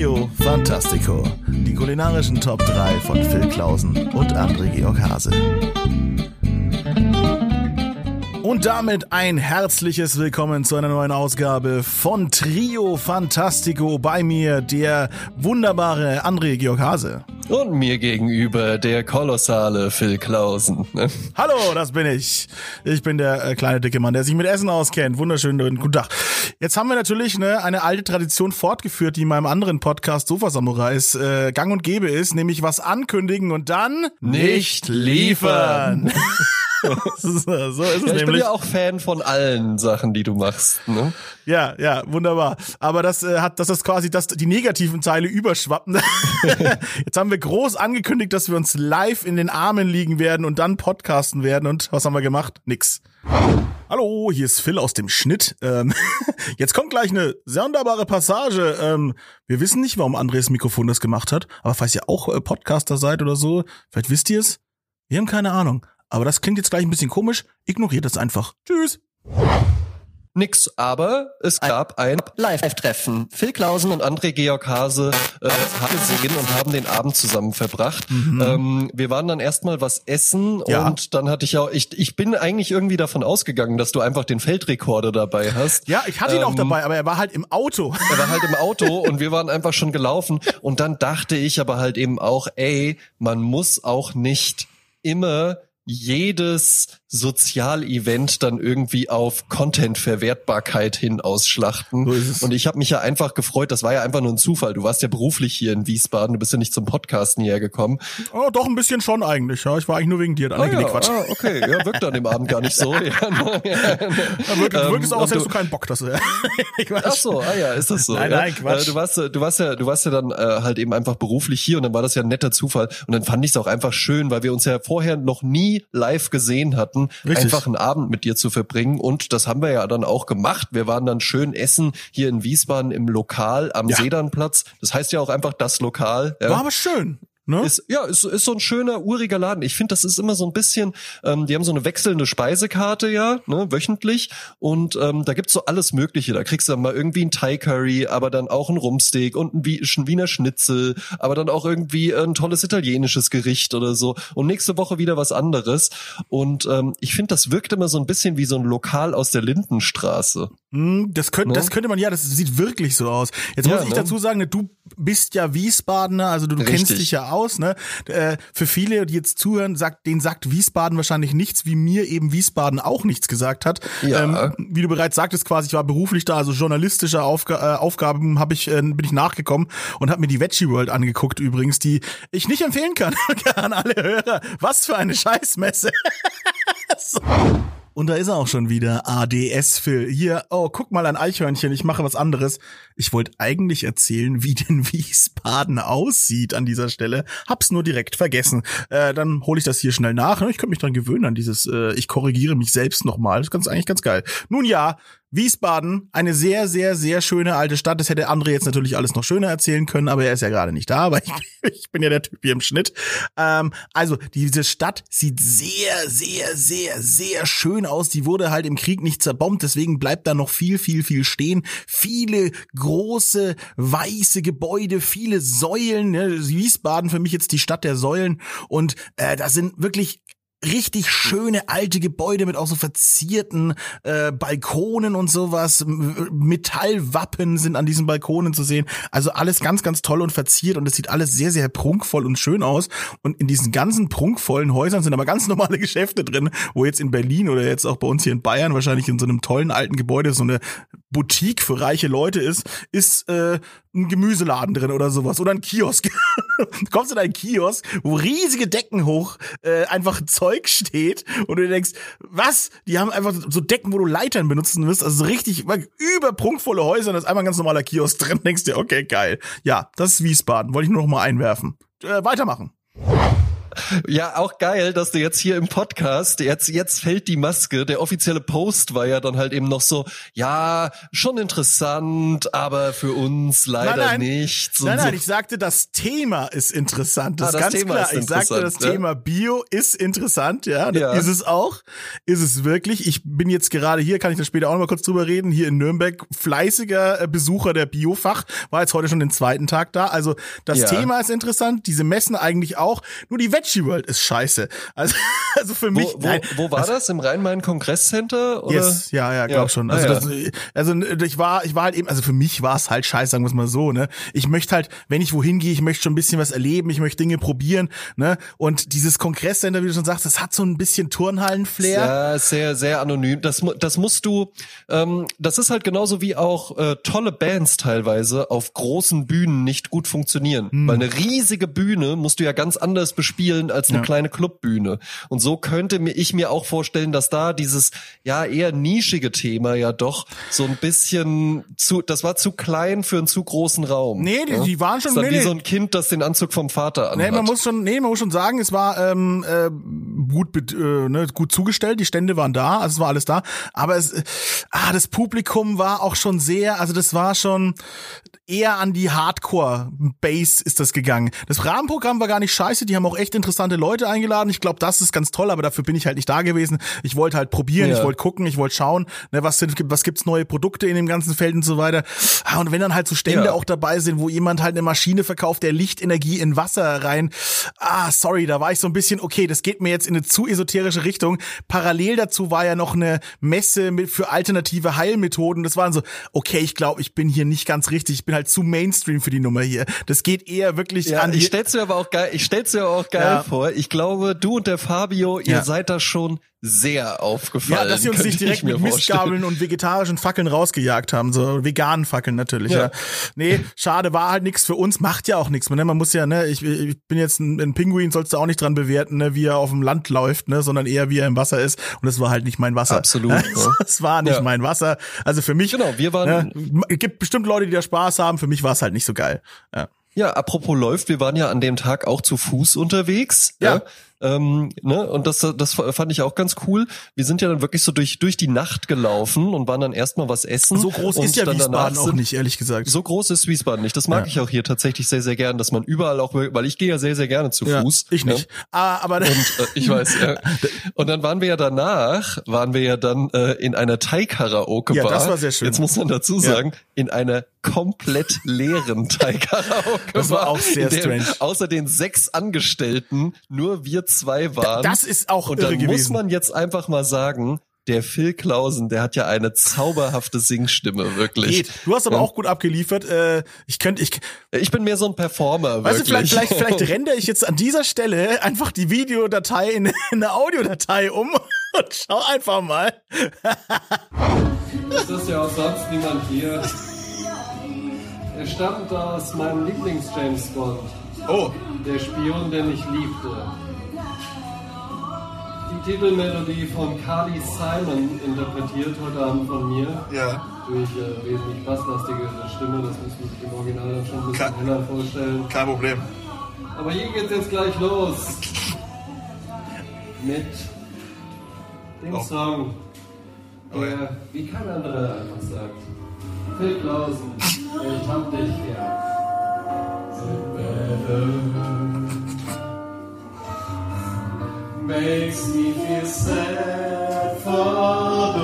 Trio Fantastico. Die kulinarischen Top 3 von Phil Klausen und André Georg Hase. Und damit ein herzliches Willkommen zu einer neuen Ausgabe von Trio Fantastico. Bei mir der wunderbare André Georg Hase. Und mir gegenüber der kolossale Phil Klausen. Hallo, das bin ich. Ich bin der äh, kleine dicke Mann, der sich mit Essen auskennt. Wunderschönen guten Tag. Jetzt haben wir natürlich ne, eine alte Tradition fortgeführt, die in meinem anderen Podcast Sofa Samurais äh, gang und gäbe ist, nämlich was ankündigen und dann nicht liefern. so ist es ja, ich nämlich. bin ja auch Fan von allen Sachen, die du machst. Ne? Ja, ja, wunderbar. Aber das äh, hat, das ist quasi das, die negativen Teile überschwappen. Jetzt haben wir groß angekündigt, dass wir uns live in den Armen liegen werden und dann podcasten werden. Und was haben wir gemacht? Nix. Hallo, hier ist Phil aus dem Schnitt. Ähm, jetzt kommt gleich eine sonderbare Passage. Ähm, wir wissen nicht, warum Andres Mikrofon das gemacht hat, aber falls ihr auch äh, Podcaster seid oder so, vielleicht wisst ihr es. Wir haben keine Ahnung. Aber das klingt jetzt gleich ein bisschen komisch. Ignoriert das einfach. Tschüss. Nix, aber es gab ein Live-Treffen. Phil Klausen und André Georg Hase äh, haben gesehen und haben den Abend zusammen verbracht. Mhm. Ähm, wir waren dann erstmal was essen Ja. und dann hatte ich ja, ich, ich bin eigentlich irgendwie davon ausgegangen, dass du einfach den Feldrekorder dabei hast. Ja, ich hatte ihn auch Ähm, dabei, aber er war halt im Auto. Er war halt im Auto und wir waren einfach schon gelaufen. Und dann dachte ich aber halt eben auch, ey, man muss auch nicht immer jedes Sozialevent dann irgendwie auf Content-Verwertbarkeit hin ausschlachten. Und ich habe mich ja einfach gefreut, das war ja einfach nur ein Zufall. Du warst ja beruflich hier in Wiesbaden, du bist ja nicht zum Podcasten hierher gekommen. Oh, doch ein bisschen schon eigentlich. Ja, ich war eigentlich nur wegen dir. Ah, ja, Quatsch. ah, okay, ja, wirkt an dem Abend gar nicht so. Ja, Da wirkt, Ähm, wirkt es auch, als hättest du keinen Bock, dass du. Ach so, ah ja, ist das so? Nein, ja? nein, Quatsch. Äh, Du warst, du warst ja, du warst ja dann äh, halt eben einfach beruflich hier und dann war das ja ein netter Zufall und dann fand ich es auch einfach schön, weil wir uns ja vorher noch nie live gesehen hatten, Richtig. einfach einen Abend mit dir zu verbringen und das haben wir ja dann auch gemacht. Wir waren dann schön essen hier in Wiesbaden im Lokal am Ja. Sedanplatz. Das heißt ja auch einfach das Lokal. Ja. War aber schön. Ne? Ist, ja, ist, ist so ein schöner, uriger Laden. Ich finde, das ist immer so ein bisschen, ähm, die haben so eine wechselnde Speisekarte, ja, ne, wöchentlich. Und ähm, da gibt's so alles Mögliche. Da kriegst du dann mal irgendwie ein Thai Curry, aber dann auch ein Rumsteak und ein Wiener Schnitzel, aber dann auch irgendwie ein tolles italienisches Gericht oder so. Und nächste Woche wieder was anderes. Und ähm, ich finde, das wirkt immer so ein bisschen wie so ein Lokal aus der Lindenstraße. Hm, Das könnte, Ne? das könnte man, ja, das sieht wirklich so aus. Jetzt Ja, muss ich ne? dazu sagen, du bist ja Wiesbadener, also du, du kennst dich ja aus, ne? Äh, Für viele, die jetzt zuhören, sagt, denen sagt Wiesbaden wahrscheinlich nichts, wie mir eben Wiesbaden auch nichts gesagt hat. Ja. Ähm, wie du bereits sagtest, quasi, ich war beruflich da, also journalistische Aufga äh, Aufgaben habe ich, äh, bin ich nachgekommen und habe mir die Veggie World angeguckt übrigens, die ich nicht empfehlen kann an alle Hörer. Was für eine Scheißmesse. so. Und da ist er auch schon wieder, ADS Phil. Hier, oh, guck mal ein Eichhörnchen, ich mache was anderes. Ich wollte eigentlich erzählen, wie denn Wiesbaden aussieht an dieser Stelle. Hab's nur direkt vergessen. Äh, dann hole ich das hier schnell nach. ne? Ich könnte mich dran gewöhnen an dieses, äh, ich korrigiere mich selbst nochmal. Das ist ganz, eigentlich ganz geil. Nun ja, Wiesbaden, eine sehr, sehr, sehr schöne alte Stadt. Das hätte André jetzt natürlich alles noch schöner erzählen können, aber er ist ja gerade nicht da, aber ich, ich bin ja der Typ hier im Schnitt. Ähm, also, diese Stadt sieht sehr, sehr, sehr, sehr schön aus. Die wurde halt im Krieg nicht zerbombt, deswegen bleibt da noch viel, viel, viel stehen. Viele große, weiße Gebäude, viele Säulen. Ne? Wiesbaden für mich jetzt die Stadt der Säulen. Und äh, da sind wirklich richtig schöne alte Gebäude mit auch so verzierten äh, Balkonen und sowas. Metallwappen sind an diesen Balkonen zu sehen. Also alles ganz, ganz toll und verziert und es sieht alles sehr, sehr prunkvoll und schön aus. Und in diesen ganzen prunkvollen Häusern sind aber ganz normale Geschäfte drin, wo jetzt in Berlin oder jetzt auch bei uns hier in Bayern wahrscheinlich in so einem tollen alten Gebäude so eine Boutique für reiche Leute ist, ist äh, ein Gemüseladen drin oder sowas oder ein Kiosk. du kommst in einen Kiosk, wo riesige Decken hoch äh, einfach Zeug steht und du denkst, was? Die haben einfach so Decken, wo du Leitern benutzen wirst, also so richtig überprunkvolle Häuser und da ist einfach ein ganz normaler Kiosk drin. Denkst dir, okay, geil. Ja, das ist Wiesbaden, wollte ich nur noch mal einwerfen. Äh, weitermachen. Ja, auch geil, dass du jetzt hier im Podcast, jetzt, jetzt fällt die Maske. Der offizielle Post war ja dann halt eben noch so, ja, schon interessant, aber für uns leider nein, nein. nichts. Nein, nein, so. ich sagte, das Thema ist interessant. Das Ah, ist das ganz Thema klar. ist ich sagte, das ja. Thema Bio ist interessant, ja. Ja. ist es auch. Ist es wirklich. Ich bin jetzt gerade hier, kann ich dann später auch noch mal kurz drüber reden, hier in Nürnberg fleißiger äh, Besucher der Biofach, war jetzt heute schon den zweiten Tag da. Also das Ja. Thema ist interessant, diese Messen eigentlich auch. Nur die Veggie World ist scheiße. Also, also für mich. Wo, wo, wo war das? Im Rhein-Main-Kongresscenter? Yes, ja, ja, glaub Ja. schon. Ah, Also, ja. das, also ich war, ich war halt eben, also für mich war es halt scheiße, sagen wir es mal so, ne. Ich möchte halt, wenn ich wohin gehe, ich möchte schon ein bisschen was erleben, ich möchte Dinge probieren, ne. Und dieses Kongresscenter, wie du schon sagst, das hat so ein bisschen Turnhallen-Flair. Ja, sehr, sehr anonym. Das, das musst du, ähm, das ist halt genauso wie auch äh, tolle Bands teilweise auf großen Bühnen nicht gut funktionieren. Hm. Weil eine riesige Bühne musst du ja ganz anders bespielen als eine Ja. kleine Clubbühne. Und so könnte mir ich mir auch vorstellen, dass da dieses ja eher nischige Thema ja doch so ein bisschen zu, das war zu klein für einen zu großen Raum. Nee, die- ja? die waren schon- Ist dann nee, wie so ein Kind, das den Anzug vom Vater anhat. Nee, man muss schon, nee, man muss schon sagen, es war ähm, äh, gut, äh, ne, gut zugestellt, die Stände waren da, also es war alles da, aber es, äh, ah, das Publikum war auch schon sehr, also das war schon eher an die Hardcore-Base ist das gegangen. Das Rahmenprogramm war gar nicht scheiße, die haben auch echt interessante Leute eingeladen. Ich glaube, das ist ganz toll, aber dafür bin ich halt nicht da gewesen. Ich wollte halt probieren, Ja. ich wollte gucken, ich wollte schauen, ne, was sind, was gibt's neue Produkte in dem ganzen Feld und so weiter. Ah, Und wenn dann halt so Stände Ja. auch dabei sind, wo jemand halt eine Maschine verkauft, der Lichtenergie in Wasser rein. Ah, sorry, da war ich so ein bisschen, okay, das geht mir jetzt in eine zu esoterische Richtung. Parallel dazu war ja noch eine Messe mit, für alternative Heilmethoden. Das waren so, okay, ich glaube, ich bin hier nicht ganz richtig. Ich bin halt zu Mainstream für die Nummer hier. Das geht eher wirklich Ja, an ich stell's mir aber auch geil, ich stell's mir auch geil Ja. vor. Ich glaube, du und der Fabio, ihr Ja. seid da schon sehr aufgefallen. ja, dass sie uns nicht ich direkt mit. Mistgabeln und vegetarischen Fackeln rausgejagt haben, so veganen Fackeln natürlich. Ja. Ja. Nee, schade, war halt nichts für uns, macht ja auch nichts. Ne? Man muss ja, ne, ich, ich bin jetzt ein, ein Pinguin, sollst du auch nicht dran bewerten, ne, wie er auf dem Land läuft, ne, sondern eher wie er im Wasser ist. Und das war halt nicht mein Wasser. Absolut, ja. Das war nicht Ja. mein Wasser. Also für mich, Genau, wir waren- ne, es gibt bestimmt Leute, die da Spaß haben. Für mich war es halt nicht so geil. Ja. Ja, apropos läuft, wir waren ja an dem Tag auch zu Fuß unterwegs. Ja. Ähm, ne? Und das, das fand ich auch ganz cool. Wir sind ja dann wirklich so durch, durch die Nacht gelaufen und waren dann erstmal was essen. So groß ist ja Wiesbaden auch sind- nicht, ehrlich gesagt. So groß ist Wiesbaden nicht. Das mag Ja. ich auch hier tatsächlich sehr, sehr gern, dass man überall auch, weil ich gehe ja sehr, sehr gerne zu ja, Fuß. ich ne? nicht. Ah, aber Und äh, ich weiß, ja. Und dann waren wir ja danach, waren wir ja dann äh, in einer Thai-Karaoke-Bar. Ja, das war sehr schön. Jetzt muss man dazu Ja. sagen, in einer komplett leeren Thai-Karaoke-Bar. Das war auch sehr strange. Außer den sechs Angestellten nur wir zwei waren. das ist auch Und irre dann muss gewesen. man jetzt einfach mal sagen, der Phil Klausen, der hat ja eine zauberhafte Singstimme, wirklich. Geht. Du hast aber Ja. auch gut abgeliefert. Äh, ich könnte, ich, Ich bin mehr so ein Performer, weißt du, wirklich. vielleicht, vielleicht, vielleicht rendere ich jetzt an dieser Stelle einfach die Videodatei in, in eine Audiodatei um und schau einfach mal. Das ist ja auch sonst niemand hier. Er stammt aus meinem Lieblings-James Bond. Oh. Der Spion, der mich liebte. Die Titelmelodie von Carly Simon interpretiert heute Abend von mir. Ja. Durch äh, wesentlich basslastigere Stimme, das muss man sich im Original dann schon ein bisschen Ka- heller vorstellen. Kein Problem. Aber hier geht's jetzt gleich los. Mit dem Oh. Song, der wie kein anderer einfach sagt. Phil Klausen, ich hab dich gern. Makes me feel sad for the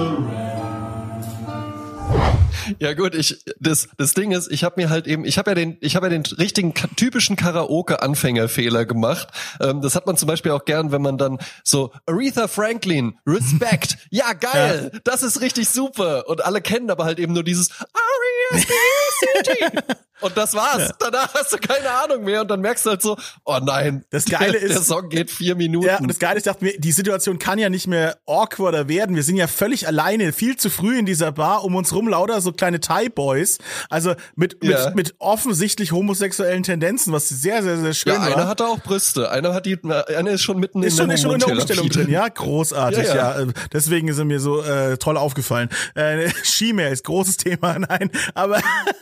Ja gut, ich das das Ding ist, ich habe mir halt eben, ich habe ja den, ich habe ja den richtigen typischen Karaoke-Anfängerfehler gemacht. Ähm, das hat man zum Beispiel auch gern, wenn man dann so Aretha Franklin, Respect, ja geil, das ist richtig super und alle kennen aber halt eben nur dieses R-E-S-P-E-C-T. Und das war's. Danach hast du keine Ahnung mehr und dann merkst du halt so, oh nein, Das Geile der, ist- der Song geht vier Minuten. Ja, und das Geile ist, ich dachte mir, die Situation kann ja nicht mehr awkwarder werden. Wir sind ja völlig alleine, viel zu früh in dieser Bar, um uns rum lauter so kleine Thai-Boys. Also mit, mit, Ja. mit offensichtlich homosexuellen Tendenzen, was sehr, sehr, sehr schön ja, war. einer hatte auch Brüste, einer hat die, einer ist schon mitten ist in schon, der ist schon in der Umstellung drin, ja, großartig, ja. Ja. Äh, Deswegen ist er mir so äh, toll aufgefallen. Äh, She-Mail ist großes Thema, nein, aber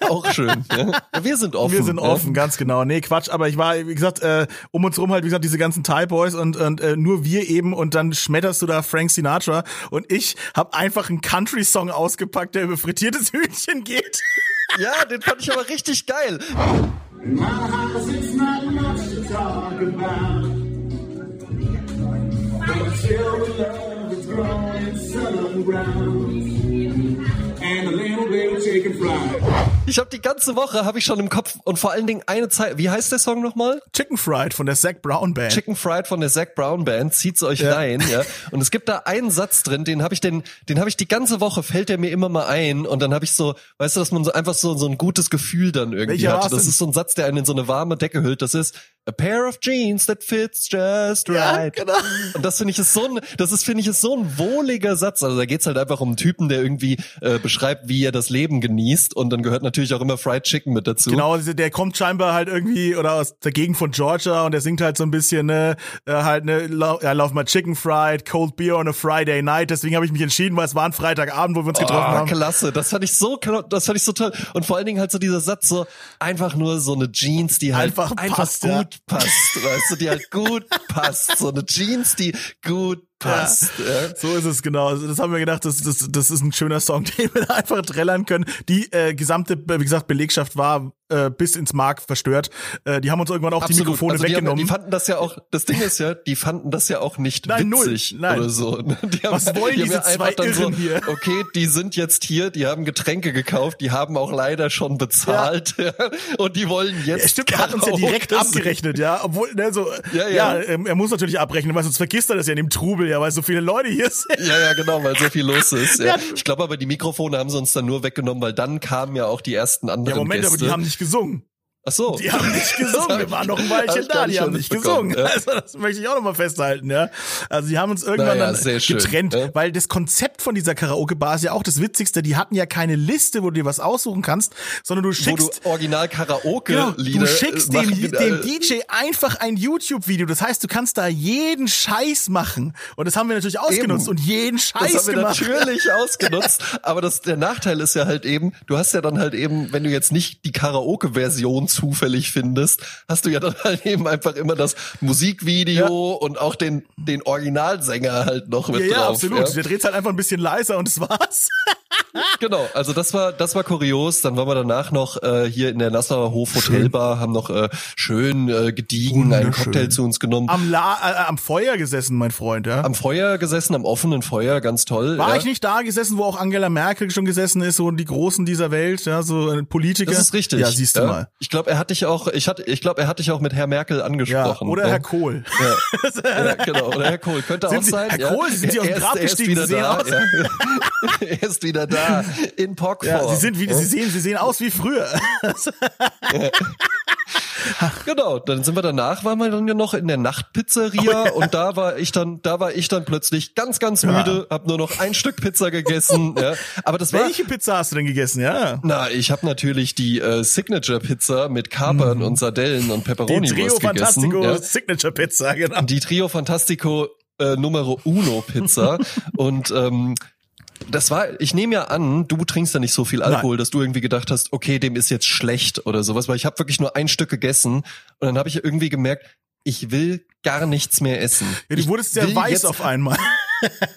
Auch schön. Ja. Wir sind offen. Wir sind ja. offen, ganz genau. Nee, Quatsch, aber ich war, wie gesagt, äh, um uns rum halt, wie gesagt, diese ganzen Thai Boys und, und äh, nur wir eben und dann schmetterst du da Frank Sinatra und ich habe einfach einen Country-Song ausgepackt, der über frittiertes Hühnchen geht. Ja, den fand ich aber richtig geil. In my house, it's not much to talk about. But still, the love is growing in southern ground. And a little bit of chicken fried. Ich habe die ganze Woche habe ich schon im Kopf und vor allen Dingen eine Zeit. Wie heißt der Song nochmal? Chicken Fried von der Zac Brown Band. Chicken Fried von der Zac Brown Band. Zieht's euch Ja. rein, ja. Und es gibt da einen Satz drin, den habe ich den, den habe ich die ganze Woche fällt der mir immer mal ein und dann habe ich so, weißt du, dass man so einfach so so ein gutes Gefühl dann irgendwie war's hatte. Das ist so ein Satz, der einen in so eine warme Decke hüllt. Das ist a pair of jeans that fits just Ja, right. genau. Und das finde ich ist so ein, das ist finde ich ist so ein wohliger Satz. Also da geht's halt einfach um einen Typen, der irgendwie äh, beschreibt, wie er das Leben genießt und dann gehört natürlich auch immer Fried Chicken mit dazu. Genau, der kommt scheinbar halt irgendwie oder aus der Gegend von Georgia und der singt halt so ein bisschen, ne, äh, halt, ne, ja, lauf mal Chicken Fried, Cold Beer on a Friday Night. Deswegen habe ich mich entschieden, weil es war ein Freitagabend, wo wir uns getroffen Oh, haben. klasse, das fand ich so, das fand ich so toll. Und vor allen Dingen halt so dieser Satz so, einfach nur so eine Jeans, die halt Einfach einfach, passt, gut ja. passt, weißt du, die halt gut passt. So eine Jeans, die gut passt. Ja. So ist es genau. Also das haben wir gedacht, das, das, das ist ein schöner Song, den wir da einfach trällern können. Die äh, gesamte, wie gesagt, Belegschaft war äh, bis ins Mark verstört. Äh, die haben uns irgendwann auch die Absolut. Mikrofone also die, haben, weggenommen. die fanden das ja auch, das Ding ist ja, die fanden das ja auch nicht Nein, null. witzig Nein. oder so. Die haben, Was wollen die haben diese zwei dann so, Irren hier? Okay, die sind jetzt hier, die haben Getränke gekauft, die haben auch leider schon bezahlt ja. und die wollen jetzt. Ja, stimmt, er hat uns ja direkt abgerechnet, ja. Obwohl, ne, so, Ja, ja, ja. ähm, er muss natürlich abrechnen, weil sonst vergisst er das ja in dem Trubel, ja, weil so viele Leute hier sind. Ja, ja, genau, weil so viel los ist. Ja. Ja. Ich glaube aber, die Mikrofone haben sie uns dann nur weggenommen, weil dann kamen ja auch die ersten anderen Ja, Moment, Gäste. aber die haben nicht gesungen. Ach so. Die haben nicht gesungen. Wir waren noch ein Weilchen da, die haben nicht gesungen. Ja. Also das möchte ich auch nochmal festhalten, ja. Also die haben uns irgendwann Naja, dann schön, getrennt, ja. weil das Konzept von dieser Karaoke-Bar ist ja auch das Witzigste. Die hatten ja keine Liste, wo du dir was aussuchen kannst, sondern du Wo schickst du original Karaoke-Lieder du schickst äh, dem, machen mit, dem äh, DJ einfach ein YouTube-Video. Das heißt, du kannst da jeden Scheiß machen. Und das haben wir natürlich ausgenutzt Eben. und jeden Scheiß Das haben wir gemacht. natürlich ausgenutzt, aber das, der Nachteil ist ja halt eben, du hast ja dann halt eben, wenn du jetzt nicht die Karaoke-Version zufällig findest, hast du ja dann halt eben einfach immer das Musikvideo Ja. und auch den, den Originalsänger halt noch mit Ja, ja, drauf. absolut. Ja. Der dreht halt einfach ein bisschen leiser und das war's. Genau, also das war das war kurios. Dann waren wir danach noch äh, hier in der Nassauer Hof Hotelbar, haben noch äh, schön äh, gediegen einen. Cocktail zu uns genommen. Am, La äh, am Feuer gesessen, mein Freund, ja. Am Feuer gesessen, am offenen Feuer, ganz toll. War ja. ich nicht da gesessen, wo auch Angela Merkel schon gesessen ist, so die Großen dieser Welt, ja, so äh, Politiker? Das ist richtig. Ja, siehst du ja. mal. Ich glaube, er hat dich auch, ich hatte, ich glaube, er hat dich auch mit Herr Merkel Ja, angesprochen. oder ja. Herr Kohl. Ja. ja, genau. Oder Herr Kohl könnte Sind auch Sie- sein. Herr ja. Kohl, sind Sie aus dem ist- Grab er ist gestiegen? wieder da. Ja. er ist wieder da in Pockform. Ja, sie sind wie, sie sehen, sie sehen aus wie früher. Genau, dann sind wir danach, waren wir dann ja noch in der Nachtpizzeria und da war ich dann, da war ich dann plötzlich ganz, ganz müde, hab nur noch ein Stück Pizza gegessen. ja. Aber das war, Welche Pizza hast du denn gegessen? Ja. na, ich habe natürlich die äh, Signature Pizza mit Kapern und Sardellen und Die Pepperoni Trio Wurst Fantastico. Ja. Signature Pizza, genau. Die Trio Fantastico äh, Numero Uno Pizza und ähm, das war, ich nehme ja an, du trinkst ja nicht so viel Alkohol, dass du irgendwie gedacht hast, okay, dem ist jetzt schlecht oder sowas, weil ich habe wirklich nur ein Stück gegessen und dann habe ich irgendwie gemerkt, ich will gar nichts mehr essen. Ja, du Ich wurdest sehr weiß jetzt, auf einmal.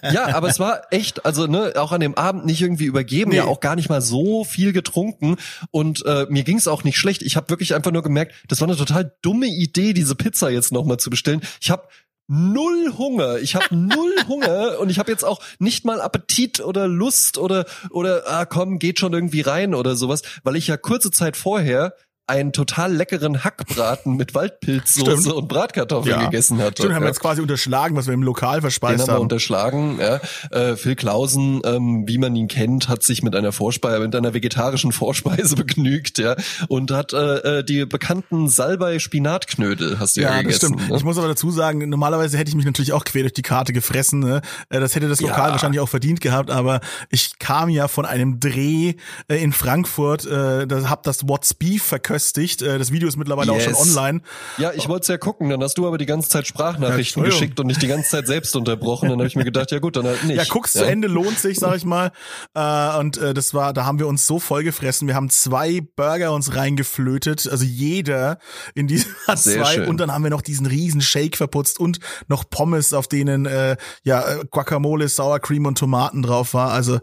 Ja, aber es war echt, also ne, auch an dem Abend nicht irgendwie übergeben, Nee. ja auch gar nicht mal so viel getrunken und äh, mir ging es auch nicht schlecht. Ich habe wirklich einfach nur gemerkt, das war eine total dumme Idee, diese Pizza jetzt nochmal zu bestellen. Ich habe null Hunger. Ich habe null Hunger und ich habe jetzt auch nicht mal Appetit oder Lust oder oder ah komm, geht schon irgendwie rein oder sowas, weil ich ja kurze Zeit vorher einen total leckeren Hackbraten mit Waldpilzsoße Stimmt. und Bratkartoffeln gegessen hatte. Stimmt, haben wir Ja. jetzt quasi unterschlagen, was wir im Lokal Den verspeist haben wir haben. unterschlagen. Ja. Äh, Phil Klausen, ähm, wie man ihn kennt, hat sich mit einer Vorspeise, mit einer vegetarischen Vorspeise begnügt, ja, und hat äh, äh, die bekannten Salbei-Spinatknödel, hast du ja, Ja, das gegessen. stimmt. Ne? Ich muss aber dazu sagen, normalerweise hätte ich mich natürlich auch quer durch die Karte gefressen. Ne? Äh, Das hätte das Lokal Ja. wahrscheinlich auch verdient gehabt, aber ich kam ja von einem Dreh äh, in Frankfurt, äh, da hab das What's Beef verköstigt befestigt. Äh, das Video ist mittlerweile auch schon Yes. online. Ja, ich wollte es ja gucken, dann hast du aber die ganze Zeit Sprachnachrichten Ja, geschickt und nicht die ganze Zeit selbst unterbrochen. Dann habe ich mir gedacht, ja gut, dann halt nicht. Ja, guck's zu Ende, lohnt sich, sag ich mal. Äh, und äh, das war, da haben wir uns so voll gefressen. Wir haben zwei Burger uns reingeflötet, also jeder in diese hat Sehr zwei. schön. Und dann haben wir noch diesen riesen Shake verputzt und noch Pommes, auf denen äh, ja Guacamole, Sour Cream und Tomaten drauf war. Also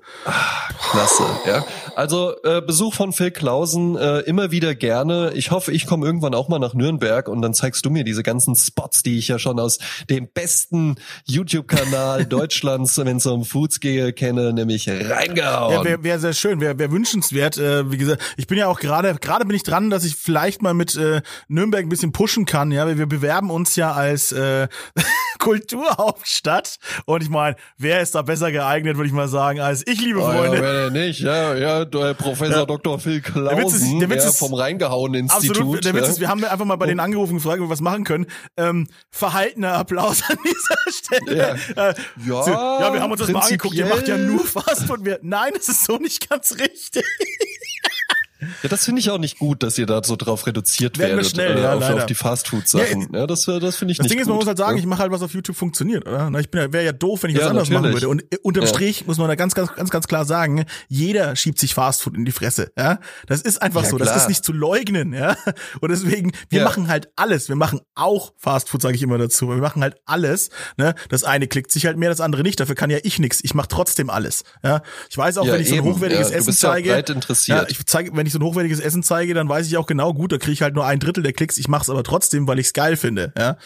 Klasse, ja. Also äh, Besuch von Phil Klausen äh, immer wieder gerne. Ich hoffe, ich komme irgendwann auch mal nach Nürnberg und dann zeigst du mir diese ganzen Spots, die ich ja schon aus dem besten YouTube-Kanal Deutschlands, wenn es um Foods gehe, kenne, nämlich reingehauen. Ja, wäre wär sehr schön, wäre wär wünschenswert. Äh, wie gesagt, ich bin ja auch gerade, gerade bin ich dran, dass ich vielleicht mal mit äh, Nürnberg ein bisschen pushen kann. Ja, wir, wir bewerben uns ja als äh, Kulturhauptstadt. Und ich meine, wer ist da besser geeignet, würde ich mal sagen, als ich, liebe Oh, ja, Freunde. wenn er nicht, ja, ja, der Professor Ja. Dr. Phil Witz ist- Klausen, der Witz ja, ist- vom Reingehauen-Institut. Absolut. Der Witz ja. ist, wir haben einfach mal bei denen angerufen gefragt, ob wir was machen können. Ähm, verhaltener Applaus an dieser Stelle. Ja. Äh, Ja, so, ja, wir haben uns das mal angeguckt. Ihr macht ja nur Fast und wir, nein, das ist so nicht ganz richtig. Ja, das finde ich auch nicht gut, dass ihr da so drauf reduziert Werden werdet schnell, äh, ja, auf, leider. auf die Fastfood-Sachen. Ja, das, äh, das finde ich Das nicht Ding ist, gut. man muss halt sagen, ja. ich mache halt was auf YouTube funktioniert, oder? Na, Ich bin ja, wäre ja doof, wenn ich Ja, was anderes machen würde. Und äh, unterm Ja. Strich muss man da ganz, ganz, ganz, ganz klar sagen, jeder schiebt sich Fastfood in die Fresse, ja? Das ist einfach Ja, so. Das klar. ist nicht zu leugnen, ja? Und deswegen, wir Ja. machen halt alles. Wir machen auch Fastfood, sage ich immer dazu. Wir machen halt alles, ne? Das eine klickt sich halt mehr, das andere nicht. Dafür kann ja ich nix. Ich mache trotzdem alles, ja? Ich weiß auch, Ja, wenn ich so ein hochwertiges Ja, Essen ja zeige. Ja, ich zeige, wenn ich so ein hochwertiges Essen zeige, dann weiß ich auch genau, gut, da kriege ich halt nur ein Drittel der Klicks. Ich mache es aber trotzdem, weil ich es geil finde, ja?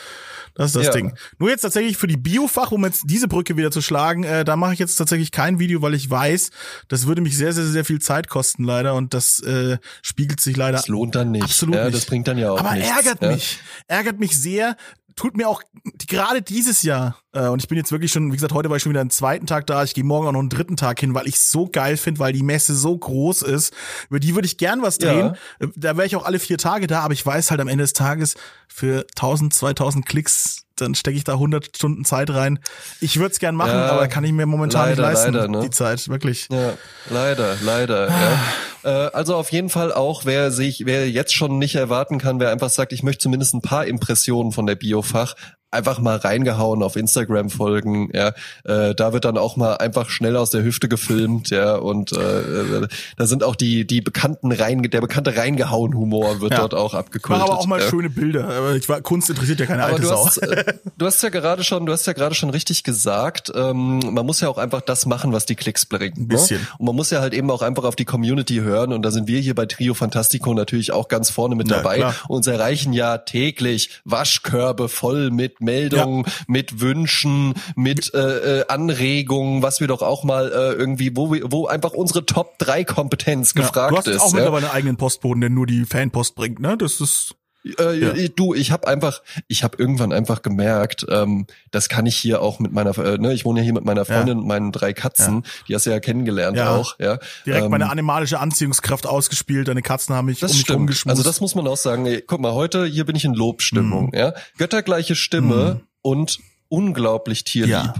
Das ist das Ja. Ding. Nur jetzt tatsächlich für die Biofach, um jetzt diese Brücke wieder zu schlagen, äh, da mache ich jetzt tatsächlich kein Video, weil ich weiß, das würde mich sehr, sehr, sehr viel Zeit kosten leider und das äh, spiegelt sich leider Das lohnt dann nicht. absolut ja, nicht. Das bringt dann ja auch Aber nichts. ärgert ja. mich, ärgert mich sehr. Tut mir auch gerade dieses Jahr äh, und ich bin jetzt wirklich schon, wie gesagt, heute war ich schon wieder einen zweiten Tag da. Ich gehe morgen auch noch einen dritten Tag hin, weil ich so geil finde, weil die Messe so groß ist. Über die würde ich gern was Ja. drehen. Äh, Da wäre ich auch alle vier Tage da, aber ich weiß halt am Ende des Tages für 1000, 2000 Klicks, dann stecke ich da 100 Stunden Zeit rein. Ich würde es gern machen, Ja, aber kann ich mir momentan leider, nicht leisten, leider, ne? die Zeit, wirklich. Ja, leider, leider. ja. Äh, also auf jeden Fall auch, wer sich, wer jetzt schon nicht erwarten kann, wer einfach sagt, ich möchte zumindest ein paar Impressionen von der Biofach, einfach mal reingehauen auf Instagram folgen. Ja, äh, da wird dann auch mal einfach schnell aus der Hüfte gefilmt. Ja, und äh, äh, da sind auch die die bekannten rein, der bekannte reingehauen Humor wird Ja. dort auch abgekultet. mache aber auch mal ja. schöne Bilder. Aber ich war, Kunst interessiert ja keine Aber alte du hast, äh, du hast ja gerade schon, du hast ja gerade schon richtig gesagt, ähm, man muss ja auch einfach das machen, was die Klicks bringt. Ne? bisschen. Und man muss ja halt eben auch einfach auf die Community hören und da sind wir hier bei Trio Fantastico natürlich auch ganz vorne mit dabei. klar. Uns erreichen ja täglich Waschkörbe voll mit Meldungen, mit Wünschen, mit äh, äh, Anregungen, was wir doch auch mal äh, irgendwie, wo wir, wo einfach unsere Top 3 Kompetenz Ja, gefragt du hast ist. auch ja. mittlerweile einen eigenen Postboden, der nur die Fanpost bringt, ne? Das ist Äh, Ja. Du, ich habe einfach, ich habe irgendwann einfach gemerkt, ähm, das kann ich hier auch mit meiner, äh, ne, ich wohne ja hier mit meiner Freundin und meinen drei Katzen, die hast du ja kennengelernt Ja. auch, ja. direkt Ähm, meine animalische Anziehungskraft ausgespielt. Deine Katzen haben mich das um mich stimmt. rumgeschmust. Also das muss man auch sagen. Ey, guck mal, heute hier bin ich in Lobstimmung, Mhm. ja. Göttergleiche Stimme und unglaublich tierlieb. Ja.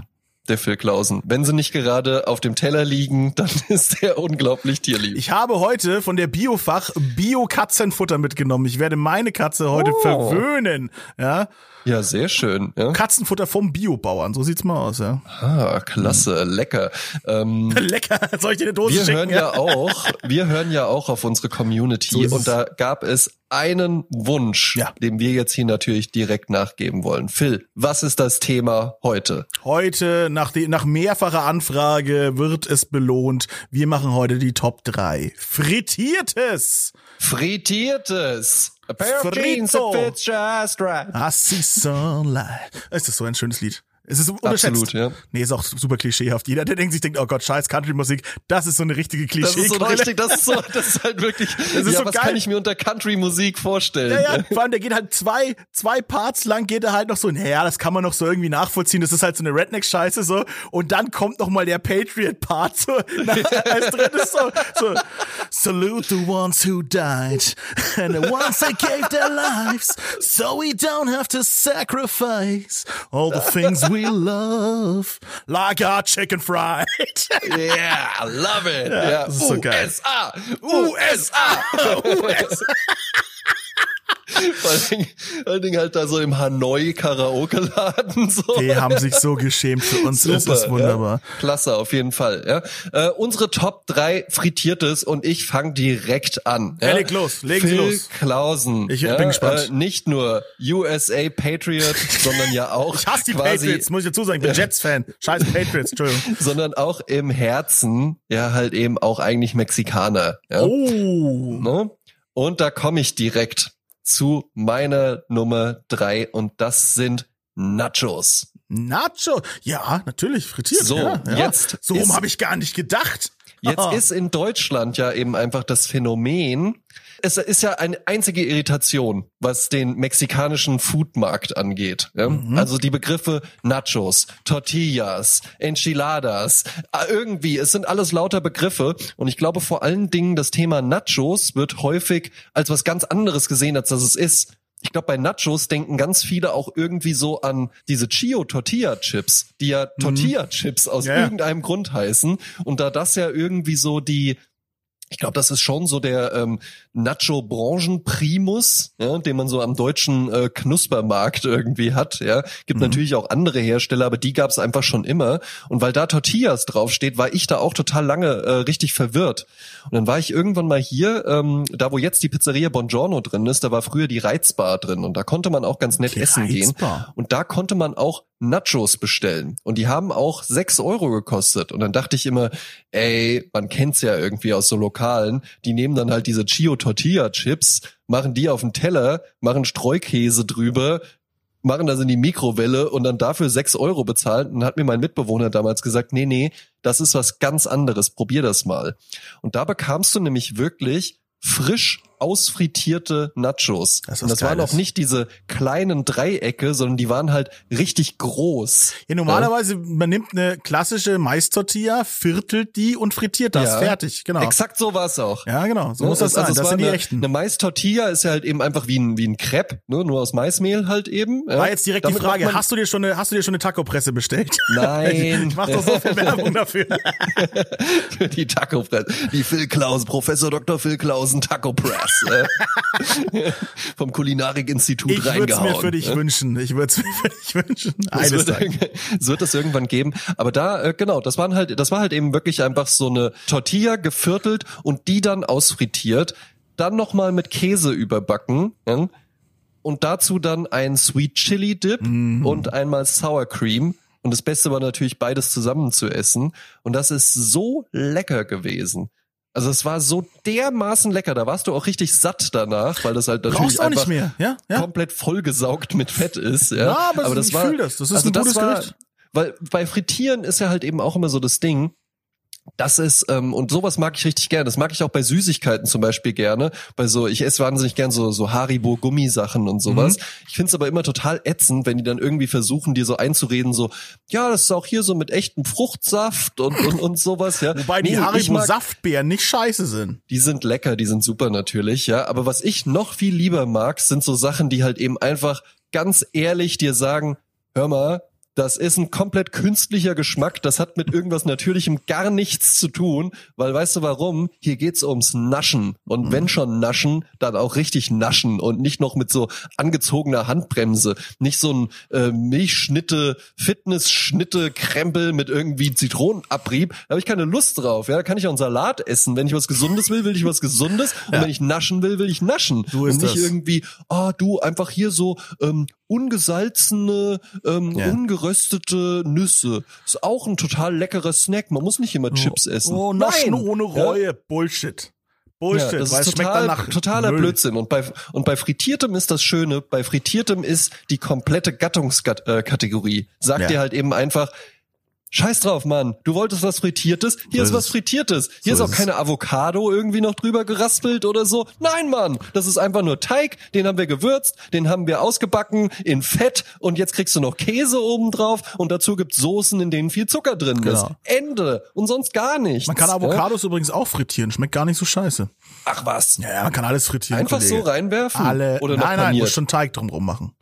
Der Phil Klausen. Wenn sie nicht gerade auf dem Teller liegen, dann ist der unglaublich tierlieb. ich habe heute von der Biofach Bio-Katzenfutter mitgenommen. Ich werde meine Katze heute Oh. verwöhnen. Ja, ja, sehr schön. Ja. Katzenfutter vom Biobauern. So sieht's mal aus. Ja. Ah, klasse, lecker. Ähm, Lecker. Soll ich dir eine Dose Wir schicken? hören ja auch, wir hören ja auch auf unsere Community So und da gab es einen Wunsch, Ja. dem wir jetzt hier natürlich direkt nachgeben wollen. Phil, was ist das Thema heute? Heute, nach, die, nach mehrfacher Anfrage, wird es belohnt. Wir machen heute die Top 3. Frittiertes. Frittiertes. A pair of Frito. jeans that fits just right. I see sunlight. Ist das so ein schönes Lied? Es ist unterschätzt. Absolut, ja. Nee, ist auch super klischeehaft. Jeder, der denkt sich, denkt, oh Gott, scheiß Country-Musik, das ist so eine richtige Das ist so Klischee. richtig, das ist so, das ist halt wirklich, ist ja, so was geil. kann ich mir unter Country-Musik vorstellen? Ja, ja, vor allem, der geht halt zwei, zwei Parts lang, geht er halt noch so, naja, das kann man noch so irgendwie nachvollziehen, das ist halt so eine Redneck-Scheiße so, und dann kommt noch mal der Patriot-Part so, na, als drittes so, so, salute the ones who died, and the ones that gave their lives, so we don't have to sacrifice all the things we love, like our chicken fried. Yeah, I love it. Ja, das ist so geil. USA, USA. Vor allen Dingen, vor allen Dingen halt da so im Hanoi Karaoke-Laden. So. Die haben sich so geschämt für uns. Super, ist wunderbar. Ja? Klasse, auf jeden Fall. Ja? Äh, unsere Top 3 Frittiertes und ich fange direkt an. Ja? Ja, leg los, Sie Phil los. Klausen. Ich ja? bin gespannt. Äh, nicht nur USA Patriot, sondern ja auch Ich hasse die quasi, Patriots, muss ich dazu sagen. Ich bin Jets-Fan. Scheiß Patriots, Entschuldigung. sondern auch im Herzen ja halt eben auch eigentlich Mexikaner. Ja? Oh. Ne? Und da komme ich direkt zu meiner Nummer drei und das sind Nachos. Nacho. Ja, natürlich, frittiert. So, ja, ja. jetzt So rum habe ich gar nicht gedacht. Jetzt Ah. ist in Deutschland ja eben einfach das Phänomen, es ist ja eine einzige Irritation, was den mexikanischen Foodmarkt angeht. Ja? Mhm. Also die Begriffe Nachos, Tortillas, Enchiladas, äh, irgendwie, es sind alles lauter Begriffe und ich glaube vor allen Dingen das Thema Nachos wird häufig als was ganz anderes gesehen, als das es ist. Ich glaube, bei Nachos denken ganz viele auch irgendwie so an diese Chio Tortilla Chips, die ja Tortilla Chips aus Mhm. Ja. irgendeinem Grund heißen. Und da das ja irgendwie so die, ich glaube, das ist schon so der ähm, Nacho-Branchen-Primus, ja, den man so am deutschen äh, Knuspermarkt irgendwie hat. Ja, gibt natürlich auch andere Hersteller, aber die gab es einfach schon immer. Und weil da Tortillas draufsteht, war ich da auch total lange äh, richtig verwirrt. Und dann war ich irgendwann mal hier, ähm, da wo jetzt die Pizzeria Bongiorno drin ist, da war früher die Reizbar drin und da konnte man auch ganz nett Die essen Reizbar? gehen. Und da konnte man auch Nachos bestellen. Und die haben auch sechs Euro gekostet. Und dann dachte ich immer, ey, man kennt's ja irgendwie aus so Lokalen, die nehmen dann halt diese Chio Tortilla Chips, machen die auf den Teller, machen Streukäse drüber, machen das in die Mikrowelle und dann dafür sechs Euro bezahlen. Und dann hat mir mein Mitbewohner damals gesagt, nee, nee, das ist was ganz anderes, probier das mal. Und da bekamst du nämlich wirklich frisch ausfrittierte Nachos. Das ist und das waren auch nicht diese kleinen Dreiecke, sondern die waren halt richtig groß. Ja, normalerweise, man nimmt eine klassische Mais-Tortilla, viertelt die und frittiert das. Ja. Fertig, genau. Exakt so war's auch. Ja, genau. So Ne? muss das Also sein. es Das war sind die eine, echten. Eine Mais-Tortilla ist ja halt eben einfach wie ein, wie ein Crepe, ne? nur aus Maismehl halt eben. Ja? War jetzt direkt Damit die Frage, hast du dir schon eine, hast du dir schon eine Taco-Presse bestellt? Nein. Ich mach doch so viel Werbung dafür. für die Taco Press. Die Phil Klausen, Professor Dr. Phil Klausen Taco Press. äh, vom Kulinarik-Institut Ich würde es reingehauen. mir für dich äh. wünschen. Ich würde es mir für dich wünschen. Es Eines wird, Tages. irgend- es wird das irgendwann geben. Aber da, äh, genau, das waren halt, das war halt eben wirklich einfach so eine Tortilla geviertelt und die dann ausfrittiert, dann nochmal mit Käse überbacken, ja, und dazu dann ein Sweet Chili Dip Mhm. und einmal Sour Cream. Und das Beste war natürlich beides zusammen zu essen. Und das ist so lecker gewesen. Also es war so dermaßen lecker. Da warst du auch richtig satt danach, weil das halt natürlich einfach nicht mehr, ja? Ja. komplett vollgesaugt mit Fett ist. Ja, Ja, aber ich war, fühl das. Das ist also ein das gutes war, Gericht. Weil bei Frittieren ist ja halt eben auch immer so das Ding. Das ist, ähm, und sowas mag ich richtig gerne. Das mag ich auch bei Süßigkeiten zum Beispiel gerne. Bei so, ich esse wahnsinnig gern so, so Haribo-Gummisachen und sowas. Mhm. Ich find's aber immer total ätzend, wenn die dann irgendwie versuchen, dir so einzureden, so, ja, das ist auch hier so mit echtem Fruchtsaft und, und, und sowas, ja. Wobei die Nee, ich Haribo mag- Saftbeeren nicht scheiße sind. die sind lecker, die sind super natürlich, ja. Aber was ich noch viel lieber mag, sind so Sachen, die halt eben einfach ganz ehrlich dir sagen, hör mal, das ist ein komplett künstlicher Geschmack, das hat mit irgendwas Natürlichem gar nichts zu tun, weil weißt du warum? Hier geht's ums Naschen. Und wenn schon naschen, dann auch richtig naschen und nicht noch mit so angezogener Handbremse. Nicht so ein äh, Milchschnitte, Fitnessschnitte, Krempel mit irgendwie Zitronenabrieb. Da habe ich keine Lust drauf. Ja, da kann ich auch einen Salat essen. Wenn ich was Gesundes will, will ich was Gesundes. Und wenn ich naschen will, will ich naschen. So ist und nicht das. irgendwie, ah, du einfach hier so ähm, ungesalzene, ähm, Ja. ungeröstete Nüsse. Ist auch ein total leckerer Snack. Man muss nicht immer Chips essen. Oh, Naschen Nein. ohne Ja? Reue. Bullshit. Bullshit. Ja, das weil ist total, dann nach totaler Müll. Blödsinn. Und bei, und bei Frittiertem ist das Schöne, bei Frittiertem ist die komplette Gattungskategorie. Sagt Ja. dir halt eben einfach, Scheiß drauf, Mann. Du wolltest was Frittiertes. Hier So ist ist was es. Frittiertes. Hier So ist auch ist keine Avocado irgendwie noch drüber geraspelt oder so. Nein, Mann. Das ist einfach nur Teig. Den haben wir gewürzt. Den haben wir ausgebacken in Fett. Und jetzt kriegst du noch Käse oben drauf. Und dazu gibt's Soßen, in denen viel Zucker drin ist. Genau. Ende. Und sonst gar nichts. Man kann Ja? Avocados übrigens auch frittieren. Schmeckt gar nicht so scheiße. Ach was. Ja, ja, man kann alles frittieren. Einfach Kollege. so reinwerfen? Alle. Oder nein, nein, paniert? muss schon Teig drumrum machen.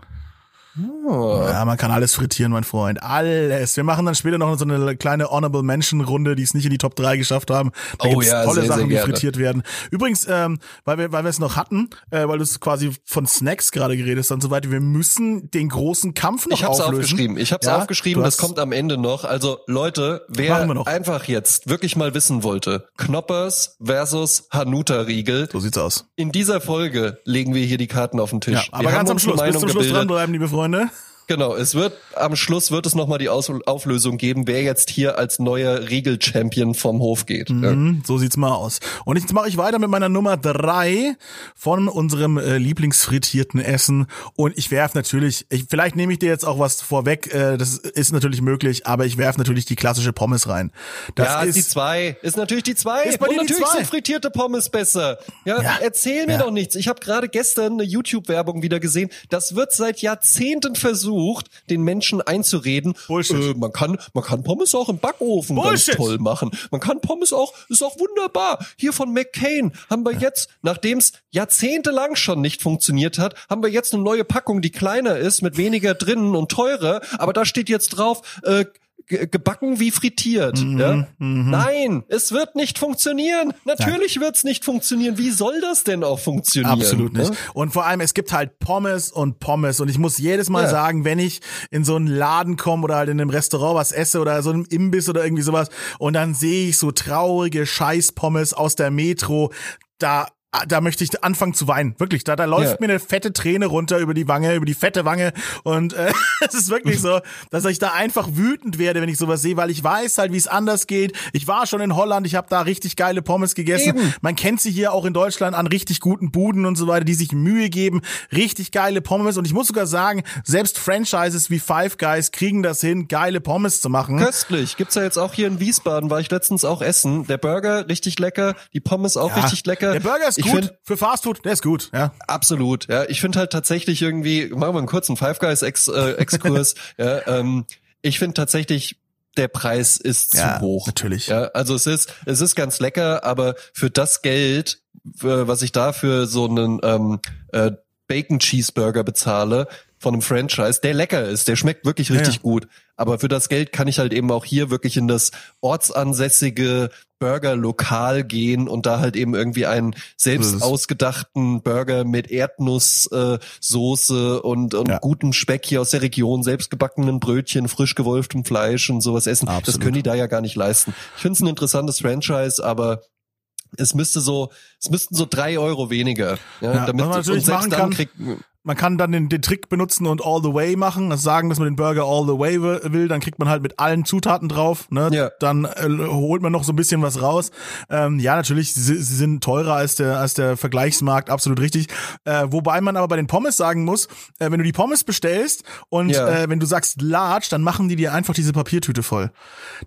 Oh. Ja, man kann alles frittieren, mein Freund. Alles. Wir machen dann später noch so eine kleine Honorable Mention Runde, die es nicht in die Top 3 geschafft haben. Da Oh gibt's ja, tolle sehr, sehr Sachen, die gerne. frittiert werden. Übrigens, ähm, weil wir, weil wir es noch hatten, äh, weil du es quasi von Snacks gerade geredet hast und so weiter, wir müssen den großen Kampf noch Ich hab's auflösen. aufgeschrieben. Ich hab's Ja, aufgeschrieben. Das kommt am Ende noch. Also Leute, wir wer einfach jetzt wirklich mal wissen wollte, Knoppers versus Hanuta Riegel. So sieht's aus. In dieser Folge legen wir hier die Karten auf den Tisch. Ja, wir aber haben ganz am Schluss, bis zum Schluss gebildet. dranbleiben, liebe Freunde. Freunde. Genau, es wird am Schluss wird es nochmal die Aus Auflösung geben, wer jetzt hier als neuer Riegel-Champion vom Hof geht. Ja. Mhm, so sieht's mal aus. Und jetzt mache ich weiter mit meiner Nummer drei von unserem äh, Lieblingsfrittierten Essen. Und ich werf natürlich, ich, vielleicht nehme ich dir jetzt auch was vorweg, äh, das ist natürlich möglich, aber ich werf natürlich die klassische Pommes rein. Das ja, ist, die zwei. Ist natürlich die zwei. Ist bei Und dir die natürlich zwei. sind frittierte Pommes besser. Ja, Ja. erzähl mir Ja. doch nichts. Ich habe gerade gestern eine YouTube-Werbung wieder gesehen. Das wird seit Jahrzehnten versucht, den Menschen einzureden. Äh, man kann, man kann Pommes auch im Backofen Bullshit. ganz toll machen. Man kann Pommes auch, ist auch wunderbar. Hier von McCain haben wir jetzt, nachdem es jahrzehntelang schon nicht funktioniert hat, haben wir jetzt eine neue Packung, die kleiner ist, mit weniger drinnen und teurer. Aber da steht jetzt drauf, äh, gebacken wie frittiert. Mhm, ja? Nein, es wird nicht funktionieren. Natürlich wird's nicht funktionieren. Wie soll das denn auch funktionieren? Absolut nicht. ne? Und vor allem, es gibt halt Pommes und Pommes. Und ich muss jedes Mal Ja. sagen, wenn ich in so einen Laden komme oder halt in einem Restaurant was esse oder so einem Imbiss oder irgendwie sowas und dann sehe ich so traurige Scheiß-Pommes aus der Metro, da da möchte ich anfangen zu weinen. Wirklich, da, da läuft Ja. mir eine fette Träne runter über die Wange, über die fette Wange. Und äh, es ist wirklich so, dass ich da einfach wütend werde, wenn ich sowas sehe, weil ich weiß halt, wie es anders geht. Ich war schon in Holland, ich habe da richtig geile Pommes gegessen. Eben. Man kennt sie hier auch in Deutschland an richtig guten Buden und so weiter, die sich Mühe geben, richtig geile Pommes. Und ich muss sogar sagen, selbst Franchises wie Five Guys kriegen das hin, geile Pommes zu machen. Köstlich. Gibt's ja jetzt auch hier in Wiesbaden, war ich letztens auch essen. Der Burger richtig lecker, die Pommes auch Ja, richtig lecker. Der Burger ist ich gut. Find, Für Fastfood, der ist gut. Ja. absolut. Ja, ich finde halt tatsächlich irgendwie, machen wir einen kurzen Five Guys Ex, äh, Exkurs. ja, ähm, ich finde tatsächlich der Preis ist zu Ja, hoch. natürlich. Ja, also es ist es ist ganz lecker, aber für das Geld, was ich da für so einen ähm, äh, Bacon Cheeseburger bezahle von einem Franchise, der lecker ist, der schmeckt wirklich richtig ja. gut. Aber für das Geld kann ich halt eben auch hier wirklich in das ortsansässige Burger-Lokal gehen und da halt eben irgendwie einen selbst Das ausgedachten Burger mit Erdnusssoße äh, und, und Ja. gutem Speck hier aus der Region, selbstgebackenen Brötchen, frisch gewolftem Fleisch und sowas essen. Das Absolut. können die da ja gar nicht leisten. Ich finde es ein interessantes Franchise, aber es müsste so, es müssten so drei Euro weniger. Ja, Ja, damit was man natürlich und selbst machen kann- kriegt, Man kann dann den, den Trick benutzen und all the way machen, also sagen, dass man den Burger all the way wi- will, dann kriegt man halt mit allen Zutaten drauf, ne? Ja. Dann äh, holt man noch so ein bisschen was raus. Ähm, ja, natürlich, sie, sie sind teurer als der als der Vergleichsmarkt, absolut richtig. Äh, wobei man aber bei den Pommes sagen muss, äh, wenn du die Pommes bestellst und Ja. äh, wenn du sagst large, dann machen die dir einfach diese Papiertüte voll.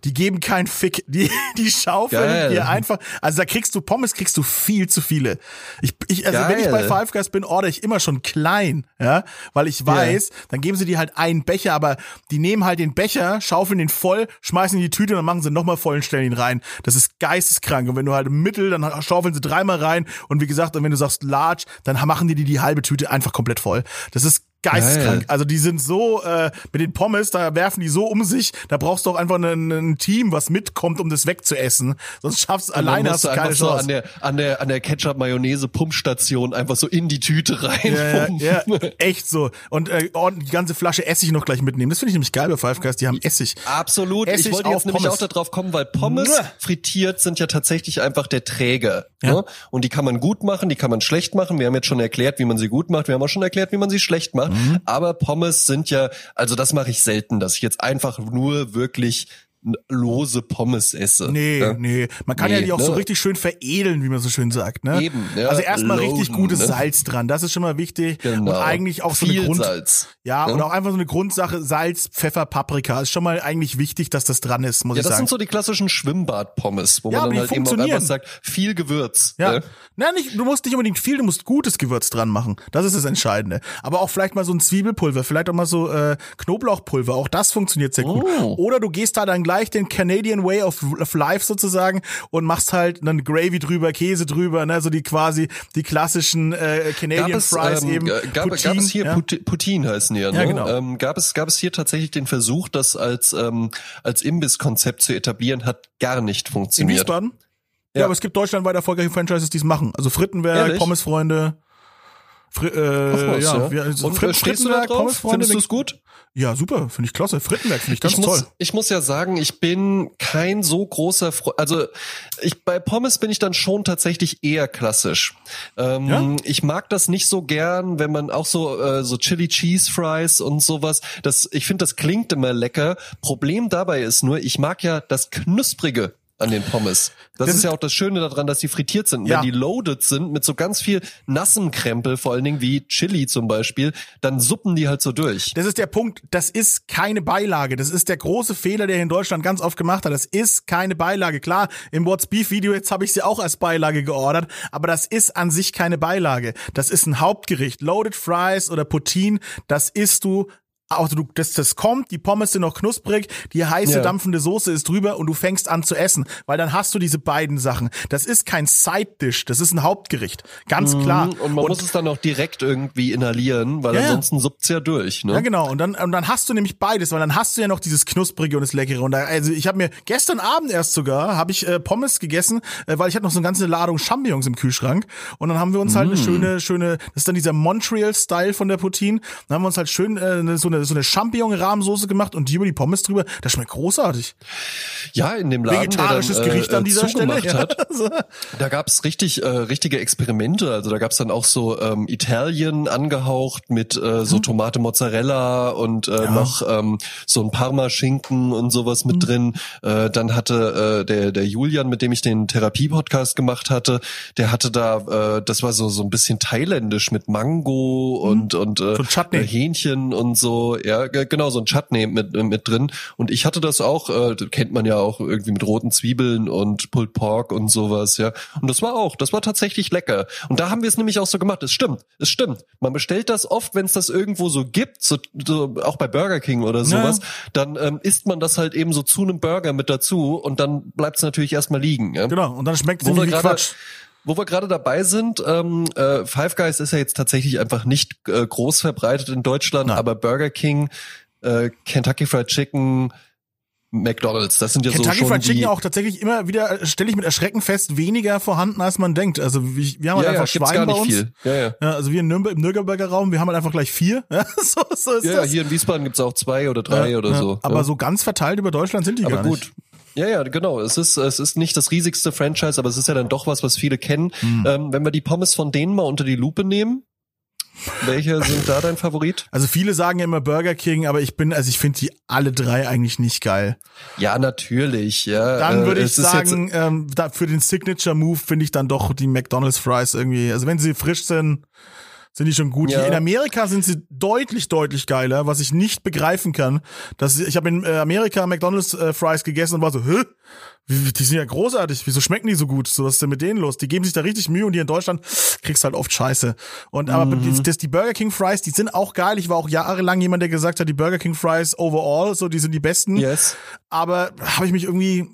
Die geben keinen Fick, die die schaufeln Geil. dir einfach, also da kriegst du Pommes, kriegst du viel zu viele. Ich, ich also wenn ich bei Geil. Five Guys bin, order ich immer schon klein, ja, weil ich weiß, dann geben sie dir halt einen Becher, aber die nehmen halt den Becher, schaufeln den voll, schmeißen in die Tüte und dann machen sie nochmal voll und stellen ihn rein. Das ist geisteskrank. Und wenn du halt im Mittel, dann schaufeln sie dreimal rein und wie gesagt, wenn du sagst large, dann machen die dir die halbe Tüte einfach komplett voll. Das ist geisteskrank. Geil. Also die sind so äh, mit den Pommes, da werfen die so um sich, da brauchst du auch einfach ein, Team, was mitkommt, um das wegzuessen. Sonst schaffst du Und alleine hast du keine einfach so Chance. an der, an der, an der Ketchup-Mayonnaise-Pumpstation einfach so in die Tüte rein. Ja, ja, ja, echt so. Und äh, ordentlich die ganze Flasche Essig noch gleich mitnehmen. Das finde ich nämlich geil bei Five Guys, die haben Essig. Absolut. Essig ich wollte jetzt nämlich Pommes. auch darauf kommen, weil Pommes Mua. frittiert sind ja tatsächlich einfach der Träger. Ja. Ne? Und die kann man gut machen, die kann man schlecht machen. Wir haben jetzt schon erklärt, wie man sie gut macht. Wir haben auch schon erklärt, wie man sie schlecht macht. Mhm. Aber Pommes sind ja, also das mache ich selten, dass ich jetzt einfach nur wirklich lose Pommes esse. Nee, Ja. nee. Man kann ja Nee, die auch so ne? richtig schön veredeln, wie man so schön sagt. Ne? Eben, ja. Also erstmal richtig Loaden, gutes ne? Salz dran. Das ist schon mal wichtig. Genau. Und eigentlich auch so Viel eine Grund. Salz. Ja, Ne? und auch einfach so eine Grundsache, Salz, Pfeffer, Paprika. Ist schon mal eigentlich wichtig, dass das dran ist, muss Ja, ich das sagen. sind so die klassischen Schwimmbad-Pommes, wo Ja, man dann halt eben auch einfach sagt, viel Gewürz. Ja. Ne? Na, nicht, du musst nicht unbedingt viel, du musst gutes Gewürz dran machen. Das ist das Entscheidende. Aber auch vielleicht mal so ein Zwiebelpulver, vielleicht auch mal so äh, Knoblauchpulver. Auch das funktioniert sehr gut. Oh. Oder du gehst da dann vielleicht den Canadian Way of, of Life sozusagen und machst halt dann Gravy drüber, Käse drüber, ne, so die quasi die klassischen äh, Canadian Gab es, Fries ähm, eben. gab, gab Poutine, es hier ja. Pout- Poutine heißen die ja, ne? Ja, genau. ähm, gab es gab es hier tatsächlich den Versuch, das als ähm, als Imbisskonzept zu etablieren, hat gar nicht in funktioniert. Wiesbaden? Ja. Ja. aber es gibt deutschlandweit erfolgreiche Franchises, die es machen. Also Frittenwerk, Ehrlich? Pommesfreunde. Fri äh, Oftmals, ja, ja. also Und Frit äh, stehst du da drauf? Findest du es gut? Ja, super, finde ich klasse. Frittenwerk finde ich ganz ich muss, toll. ich muss ja sagen, ich bin kein so großer Fre also ich bei Pommes bin ich dann schon tatsächlich eher klassisch. Ähm, Ja? Ich mag das nicht so gern, wenn man auch so äh, so Chili Cheese Fries und sowas. Das ich finde, das klingt immer lecker. Problem dabei ist nur, ich mag ja das knusprige an den Pommes. Das, Das ist ja auch das Schöne daran, dass die frittiert sind. Ja. Wenn die loaded sind mit so ganz viel nassem Krempel, vor allen Dingen wie Chili zum Beispiel, dann suppen die halt so durch. Das ist der Punkt, das ist keine Beilage. Das ist der große Fehler, der in Deutschland ganz oft gemacht hat. Das ist keine Beilage. Klar, im What's Beef Video jetzt habe ich sie auch als Beilage geordert, aber das ist an sich keine Beilage. Das ist ein Hauptgericht. Loaded Fries oder Poutine, das isst du also du, das, das kommt, die Pommes sind noch knusprig, die heiße Ja. dampfende Soße ist drüber und du fängst an zu essen, weil dann hast du diese beiden Sachen. Das ist kein Side-Dish, das ist ein Hauptgericht, ganz klar. Mhm. Und man muss es dann auch direkt irgendwie inhalieren, weil ja. ansonsten suppt's ja durch. Ne? Ja, genau. Und dann, und dann hast du nämlich beides, weil dann hast du ja noch dieses Knusprige und das Leckere. Und da, also ich habe mir gestern Abend erst sogar, habe ich äh, Pommes gegessen, äh, weil ich hatte noch so eine ganze Ladung Champignons im Kühlschrank. Und dann haben wir uns halt Mm. eine schöne, schöne, das ist dann dieser Montreal-Style von der Poutine. Dann haben wir uns halt schön äh, so eine, so eine Champignon-Rahmsoße gemacht und die über die Pommes drüber. Das schmeckt großartig. Ja, in dem Laden, Vegetarisches dann, Gericht äh, an dieser Stelle. Ja. hat, da gab's richtig äh, richtige Experimente. Also da gab's dann auch so ähm, Italien angehaucht mit äh, so Tomate Mozzarella und äh, noch ähm, so ein Parma-Schinken und sowas mit drin. Äh, dann hatte äh, der der Julian, mit dem ich den Therapie-Podcast gemacht hatte, der hatte da, äh, das war so so ein bisschen thailändisch mit Mango und und äh, So ein Chutney. äh, Hähnchen und so. Ja, g- genau so ein Chutney mit mit drin. Und ich hatte das auch, äh, kennt man ja auch irgendwie mit roten Zwiebeln und Pulled Pork und sowas, ja. Und das war auch, das war tatsächlich lecker. Und da haben wir es nämlich auch so gemacht. Es stimmt, es stimmt. Man bestellt das oft, wenn es das irgendwo so gibt, so, so auch bei Burger King oder sowas, dann ähm, isst man das halt eben so zu einem Burger mit dazu und dann bleibt es natürlich erstmal liegen. Ja? Genau. Und dann schmeckt es irgendwie Quatsch. Wo wir gerade dabei sind, ähm, äh, Five Guys ist ja jetzt tatsächlich einfach nicht äh, groß verbreitet in Deutschland, Nein. aber Burger King, äh, Kentucky Fried Chicken, McDonald's, das sind ja Kentucky so schon Fried Chicken auch tatsächlich immer wieder, stelle ich mit Erschrecken fest, weniger vorhanden, als man denkt. Also wir, wir haben halt ja, ja, einfach gibt's Schwein gar bei nicht uns. viel. Ja, ja. Ja, also wir in Nürnberg, im Nürnberger Raum, wir haben halt einfach gleich vier. Ja, so, so ist Ja, ja, das. hier in Wiesbaden gibt's auch zwei oder drei Ja, oder ja. so. Aber ja. so ganz verteilt über Deutschland sind die aber gar gut. nicht. Ja, ja, genau. Es ist, es ist nicht das riesigste Franchise, aber es ist ja dann doch was, was viele kennen. Hm. Ähm, wenn wir die Pommes von denen mal unter die Lupe nehmen, welche sind da dein Favorit? Also viele sagen ja immer Burger King, aber ich bin, also ich finde die alle drei eigentlich nicht geil. Ja, natürlich, ja. Dann Äh, würde ich ist jetzt- sagen, ähm, da, für den Signature Move finde ich dann doch die McDonald's Fries irgendwie. Also wenn sie frisch sind, sind die schon gut. Ja. In Amerika sind sie deutlich, deutlich geiler, was ich nicht begreifen kann. Dass ich habe in äh, Amerika McDonald's äh, Fries gegessen und war so, wie- Die sind ja großartig. Wieso schmecken die so gut? So was ist denn mit denen los? Die geben sich da richtig Mühe und hier in Deutschland kriegst halt oft Scheiße. Und aber Mhm. das, das, die Burger King Fries, die sind auch geil. Ich war auch jahrelang jemand, der gesagt hat, die Burger King Fries overall, so die sind die besten Yes. aber habe ich mich irgendwie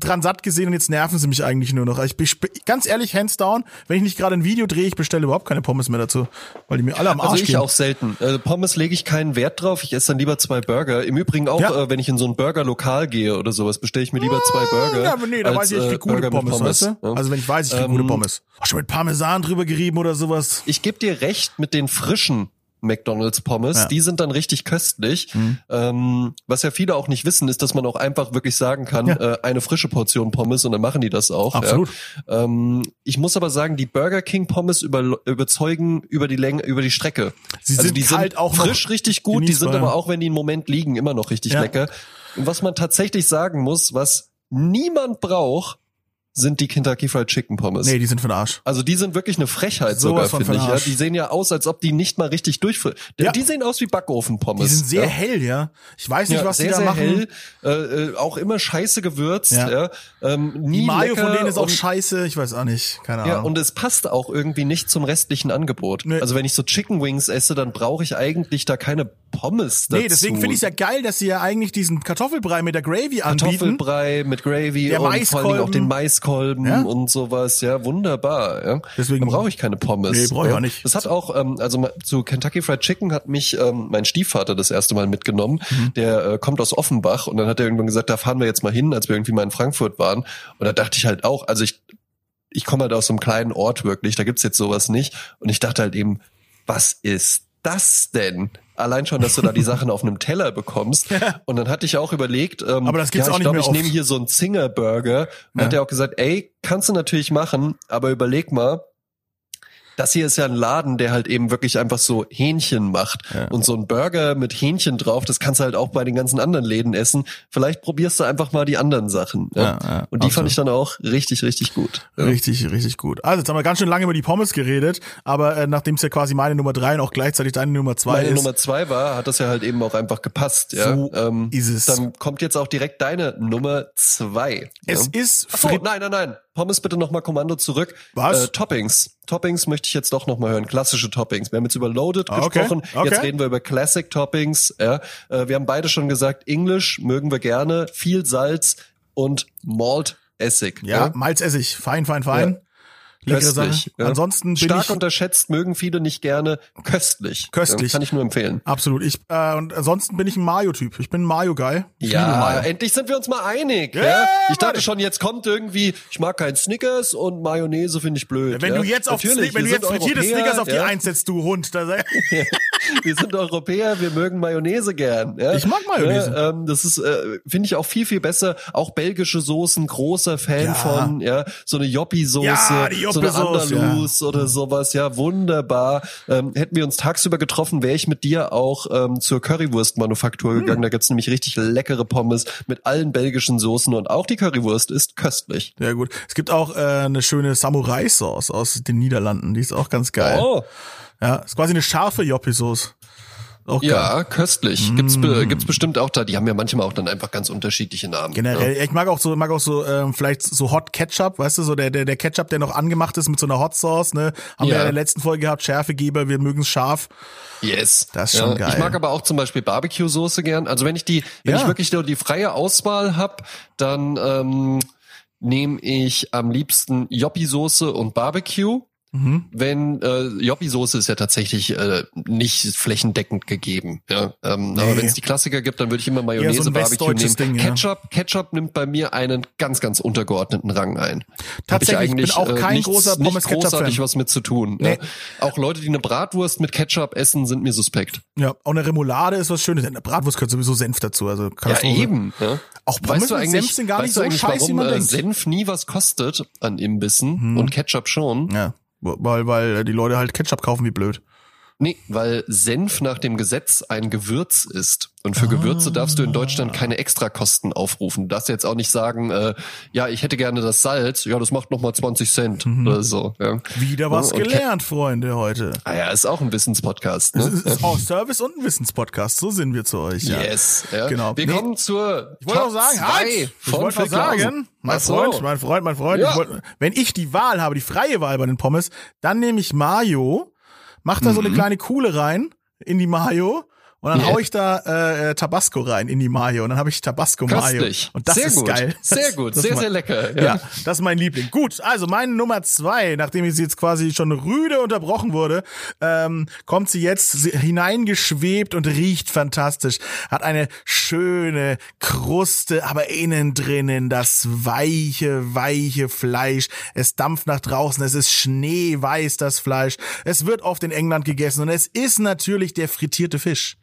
dran satt gesehen und jetzt nerven sie mich eigentlich nur noch. Ich bin ganz ehrlich, hands down, wenn ich nicht gerade ein Video drehe, ich bestelle überhaupt keine Pommes mehr dazu, weil die mir alle am Arsch Also ich gehen. auch selten. Äh, Pommes lege ich keinen Wert drauf. Ich esse dann lieber zwei Burger. Im Übrigen auch, Ja. äh, wenn ich in so ein Burger-Lokal gehe oder sowas, bestelle ich mir lieber zwei Burger. Ja, aber nee, da als, weiß ich, ich äh, krieg gute Burger mit Pommes, weißt du? Ja. Also wenn ich weiß, ich krieg Ähm, gute Pommes. Auch schon mit Parmesan drüber gerieben oder sowas. ich gebe dir recht mit den frischen McDonald's Pommes, Ja. Mhm. die sind dann richtig köstlich. Ähm, was ja viele auch nicht wissen, ist, dass man auch einfach wirklich sagen kann, Ja. äh, eine frische Portion Pommes und dann machen die das auch. Absolut. Ja. Ähm, ich muss aber sagen, die Burger King Pommes über, überzeugen über die Länge, über die Strecke. Sie also sind die sind halt auch frisch richtig gut, die sind aber auch, wenn die einen Moment liegen, immer noch richtig lecker. Und was man tatsächlich sagen muss, was niemand braucht, sind die Kentucky Fried Chicken Pommes. Nee, die sind für den Arsch. Also die sind wirklich eine Frechheit Sowas sogar, finde ich. Ja. Die sehen ja aus, als ob die nicht mal richtig durchfrieren. Ja. Die sehen aus wie Backofen-Pommes. Die sind sehr ja. hell, ja. Ich weiß nicht, Ja, was sehr, die da sehr machen. hell, äh, äh, auch immer scheiße gewürzt. Ja. Ja. Ähm, nie Die Mayo von denen ist auch scheiße. Ich weiß auch nicht. Keine ja, Ahnung. und es passt auch irgendwie nicht zum restlichen Angebot. Nee. Also wenn ich so Chicken Wings esse, dann brauche ich eigentlich da keine Pommes dazu. Nee, deswegen finde ich es ja geil, dass sie ja eigentlich diesen Kartoffelbrei mit der Gravy anbieten. Kartoffelbrei mit Gravy Der und vor allen Dingen auch den Maiskolben. Maiskolben Ja? und sowas. Ja, wunderbar. Ja. Deswegen- brauche ich keine Pommes. Nee, brauch ich ja. auch nicht. Das hat auch, ähm, also zu Kentucky Fried Chicken hat mich ähm, mein Stiefvater das erste Mal mitgenommen. Mhm. Der äh, kommt aus Offenbach und dann hat er irgendwann gesagt, da fahren wir jetzt mal hin, als wir irgendwie mal in Frankfurt waren. Und da dachte ich halt auch, also ich, ich komme halt aus so einem kleinen Ort wirklich, da gibt's jetzt sowas nicht. Und ich dachte halt eben, was ist das denn? Allein schon, dass du da die Sachen auf einem Teller bekommst. Und dann hatte ich auch überlegt, ähm, Aber das gibt's ja, auch ich nicht glaube, ich nehme hier so einen Zinger Burger. Und Ja. hat er auch gesagt, ey, kannst du natürlich machen, aber überleg mal, das hier ist ja ein Laden, der halt eben wirklich einfach so Hähnchen macht. Ja. Und so ein Burger mit Hähnchen drauf, das kannst du halt auch bei den ganzen anderen Läden essen. Vielleicht probierst du einfach mal die anderen Sachen. Ja. Ja, ja, Und die fand ich dann auch richtig, richtig gut. Richtig, richtig gut. Also jetzt haben wir ganz schön lange über die Pommes geredet, aber äh, nachdem es ja quasi meine Nummer drei und auch gleichzeitig deine Nummer zwei Meine ist. Nummer zwei war, hat das ja halt eben auch einfach gepasst. Ja? So ähm, ist es. Dann kommt jetzt auch direkt deine Nummer zwei. es ja? ist Ach so, Frit nein, nein, nein. Pommes bitte nochmal Kommando zurück. Was? Äh, Toppings. Toppings möchte ich jetzt doch nochmal hören. Klassische Toppings. Wir haben jetzt über Loaded Ah, okay. gesprochen. Okay. Jetzt reden wir über Classic Toppings. Ja. Äh, wir haben beide schon gesagt, Englisch mögen wir gerne. Viel Salz und Malt Essig. ja, Malzessig, fein, fein, fein. Leckere Köstlich. Sache. Ja. Ansonsten Stark unterschätzt, mögen viele nicht gerne. Köstlich. Köstlich. Ja, kann ich nur empfehlen. absolut. Ich äh, und ansonsten bin ich ein Mayo-Typ. Ich bin ein Mayo-Guy. Ja, Mayo. endlich sind wir uns mal einig. Ja, Ja, Ich dachte schon, jetzt kommt irgendwie, ich mag keinen Snickers und Mayonnaise finde ich blöd. Wenn du jetzt auf Natürlich, Snick, wenn du jetzt frittierte Snickers auf die. Eins setzt, du Hund. Da Wir sind Europäer, wir mögen Mayonnaise gern. Ich mag Mayonnaise. Ähm, das ist, äh, finde ich auch viel, viel besser. Auch belgische Soßen, großer Fan von, ja, so eine Joppi-Soße, Ja, die so eine Andalus oder sowas, ja, wunderbar. Ähm, hätten wir uns tagsüber getroffen, wäre ich mit dir auch ähm, zur Currywurst-Manufaktur Hm. gegangen. Da gibt's nämlich richtig leckere Pommes mit allen belgischen Soßen und auch die Currywurst ist köstlich. Sehr gut. Es gibt auch äh, eine schöne Samurai-Sauce aus den Niederlanden. Die ist auch ganz geil. Oh, Ja, ist quasi eine scharfe Joppi-Sauce. Auch geil. ja, köstlich. Mm. Gibt's, be gibt's bestimmt auch da. Die haben ja manchmal auch dann einfach ganz unterschiedliche Namen. Generell, ich mag auch so, mag auch so ähm, vielleicht so Hot Ketchup, weißt du, so der der der Ketchup, der noch angemacht ist mit so einer Hot Sauce, ne? Haben wir Ja. ja in der letzten Folge gehabt, Schärfegeber, wir mögen es scharf. Yes. Das ist schon geil. Ich mag aber auch zum Beispiel Barbecue-Soße gern. Also wenn ich die, wenn Ja. ich wirklich nur die freie Auswahl hab, dann ähm, nehme ich am liebsten Joppi-Soße und Barbecue. Mhm. Wenn äh, Joppi-Soße ist ja tatsächlich äh, nicht flächendeckend gegeben. Ja? Ähm, Aber Nee. wenn es die Klassiker gibt, dann würde ich immer Mayonnaise, so ein Barbecue nehmen. Ding, ja. Ketchup, Ketchup nimmt bei mir einen ganz, ganz untergeordneten Rang ein. Hab Tatsächlich, ich bin auch kein nichts, großer nicht Pommes-Ketchup-Fan. großartig was mit zu tun. Nee. Ja. Auch Leute, die eine Bratwurst mit Ketchup essen, sind mir suspekt. Ja, auch eine Remoulade ist was Schönes. Eine Bratwurst gehört sowieso Senf dazu, also Ja, eben. Ja. Auch Pommes mit Senf sind gar weißt nicht du so eigentlich, scheiße, wie warum man äh, denkt. Senf nie was kostet an Imbissen und Ketchup schon? Ja, weil weil die Leute halt Ketchup kaufen wie blöd. Nee, weil Senf nach dem Gesetz ein Gewürz ist. Und für Gewürze darfst du in Deutschland Ah. keine Extrakosten aufrufen. Du darfst jetzt auch nicht sagen, äh, ja, ich hätte gerne das Salz, ja, das macht nochmal 20 Cent Mhm. oder so. Ja. Wieder was Ja, gelernt, Freunde, heute. Ah ja, ist auch ein Wissenspodcast. Ne? ist auch Service und ein Wissenspodcast, so sind wir zu euch. Ja. Yes. Ja. Genau. Wir Nee. kommen zur Ich wollte auch sagen, halt! Ich wollte Klausen. sagen, mein so. Freund, mein Freund, mein Freund, ich wollt, wenn ich die Wahl habe, die freie Wahl bei den Pommes, dann nehme ich Mayo, mach da so Mhm. eine kleine Kuhle rein in die Mayo und dann Ja. hau ich da äh, äh, Tabasco rein in die Mayo und dann habe ich Tabasco Mayo Köstlich. und das sehr ist gut. geil. Sehr gut. sehr, ist sehr mein- lecker. Ja. das ist mein Liebling. Gut, also meine Nummer zwei, nachdem sie jetzt quasi schon rüde unterbrochen wurde, ähm, kommt sie jetzt hineingeschwebt und riecht fantastisch. Hat eine schöne Kruste, aber innen drinnen das weiche, weiche Fleisch. Es dampft nach draußen, es ist schneeweiß, das Fleisch. Es wird oft in England gegessen und es ist natürlich der frittierte Fisch.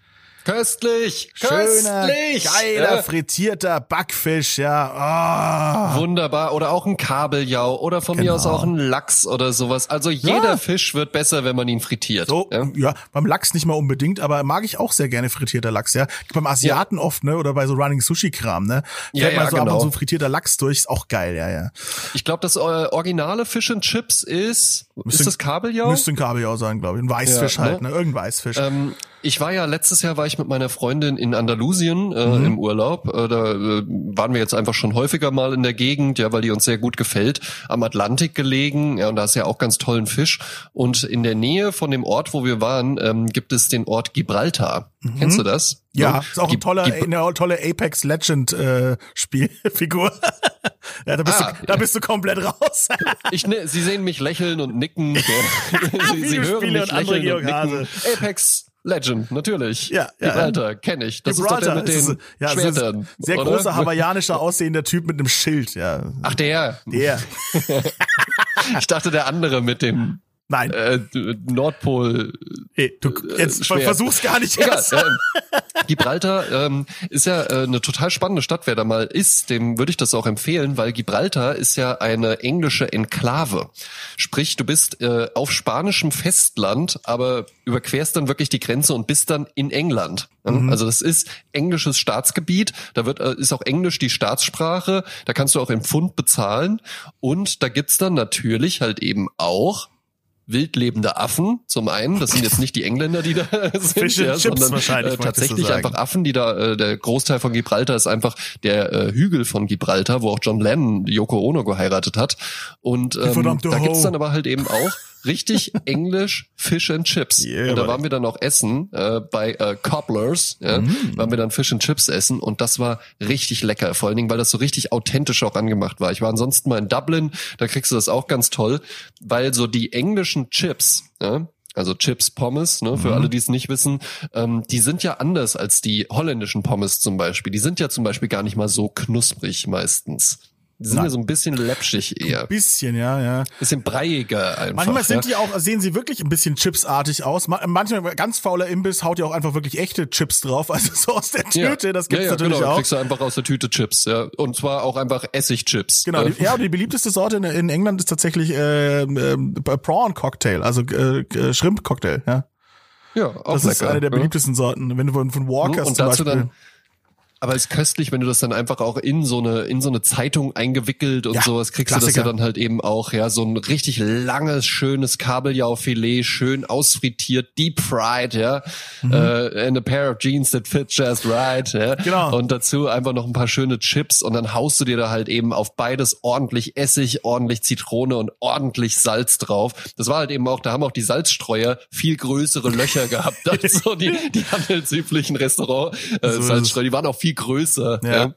Köstlich. Schöner, Köstlich. geiler, Ja. frittierter Backfisch, ja. Ah. Wunderbar. Oder auch ein Kabeljau oder von mir aus Genau. auch ein Lachs oder sowas. Also jeder Fisch wird besser, wenn man ihn frittiert. So, Ja? ja. beim Lachs nicht mal unbedingt, aber mag ich auch sehr gerne frittierter Lachs, ja. Beim Asiaten oft, ne, oder bei so Running Sushi Kram, ne. Ja, Fällt mal ja, so ab genau. und zu frittierter Lachs durch, ist auch geil, ja, ja. Ich glaube, das äh, originale Fish and Chips ist, Müsste- ist das Kabeljau? Müsste ein Kabeljau sein, glaube ich. Ein Weißfisch Ja, halt, ne? ne, irgendein Weißfisch. Ähm, ich war ja letztes Jahr war ich mit meiner Freundin in Andalusien äh, Mhm. im Urlaub. Äh, da äh, waren wir jetzt einfach schon häufiger mal in der Gegend, ja, weil die uns sehr gut gefällt. Am Atlantik gelegen, ja, und da ist ja auch ganz tollen Fisch. Und in der Nähe von dem Ort, wo wir waren, ähm, gibt es den Ort Gibraltar. Kennst du das? Mhm. Ja, ist auch ein toller, eine tolle Apex Legend äh, Spielfigur. ja, da bist, Ah. du, da bist du komplett raus. Ich, ne, Sie sehen mich lächeln und nicken. Sie, Sie hören mich lächeln und nicken. Apex Legend, natürlich. Ja, ja. Gibraltar, kenne ich. Das Gibraltar, ist doch der mit den ist, ja, Schwertern. sehr oder? großer hawaiianischer aussehender Typ mit einem Schild. Ja, Ach, der. der. Ich dachte, der andere mit dem Nein, äh, Nordpol. hey, du jetzt schwer. versuch's gar nicht Egal. erst. Ähm, Gibraltar ähm, ist ja äh, eine total spannende Stadt. Wer da mal ist, dem würde ich das auch empfehlen, weil Gibraltar ist ja eine englische Enklave. Sprich, du bist äh, auf spanischem Festland, aber überquerst dann wirklich die Grenze und bist dann in England. Ja? Also das ist englisches Staatsgebiet. Da wird äh, ist auch Englisch die Staatsprache. Da kannst du auch im Pfund bezahlen und da gibt's dann natürlich halt eben auch wildlebende Affen zum einen, das sind jetzt nicht die Engländer, die da sind, and ja, sondern äh, tatsächlich einfach Affen, die da, äh, der Großteil von Gibraltar ist einfach der äh, Hügel von Gibraltar, wo auch John Lennon Yoko Ono geheiratet hat. Und ähm, da gibt's dann aber halt eben auch richtig englisch Fish and Chips. Yeah, und da waren wir dann auch essen äh, bei äh, Cobblers, ja, Mm. waren wir dann Fish and Chips essen und das war richtig lecker, vor allen Dingen, weil das so richtig authentisch auch angemacht war. Ich war ansonsten mal in Dublin, da kriegst du das auch ganz toll, weil so die englischen Chips, ja, also Chips Pommes, ne, für Mhm. alle, die es nicht wissen, ähm, die sind ja anders als die holländischen Pommes zum Beispiel. Die sind ja zum Beispiel gar nicht mal so knusprig meistens. Sind Nein. ja so ein bisschen läppschig eher. Bisschen, ja, ja. Bisschen breiiger einfach. Manchmal sind ja. die auch, sehen sie wirklich ein bisschen chipsartig aus. Ma- Manchmal ganz fauler Imbiss haut ja auch einfach wirklich echte Chips drauf, also so aus der Tüte, das gibt's ja, ja, natürlich genau. auch. Kriegst du einfach aus der Tüte Chips, ja. Und zwar auch einfach Essigchips. Genau, die, ja, die beliebteste Sorte in, in England ist tatsächlich äh, äh, Prawn Cocktail, also äh, äh, Shrimp Cocktail, ja. ja, auch Das lecker. ist eine der ja. beliebtesten Sorten. Wenn du von, von Walkers Und zum Beispiel. dann aber es ist köstlich, wenn du das dann einfach auch in so eine in so eine Zeitung eingewickelt und Ja, sowas kriegst du das Klassiker. ja dann halt eben auch ja so ein richtig langes schönes Kabeljaufilet schön ausfrittiert deep fried ja äh, in a pair of jeans that fit just right ja Mhm. Genau. und dazu einfach noch ein paar schöne Chips und dann haust du dir da halt eben auf beides ordentlich Essig ordentlich Zitrone und ordentlich Salz drauf das war halt eben auch da haben auch die Salzstreuer viel größere Löcher gehabt als so die die handelsüblichen Restaurant äh, So. Salzstreuer die waren auch viel größer Ja. ja.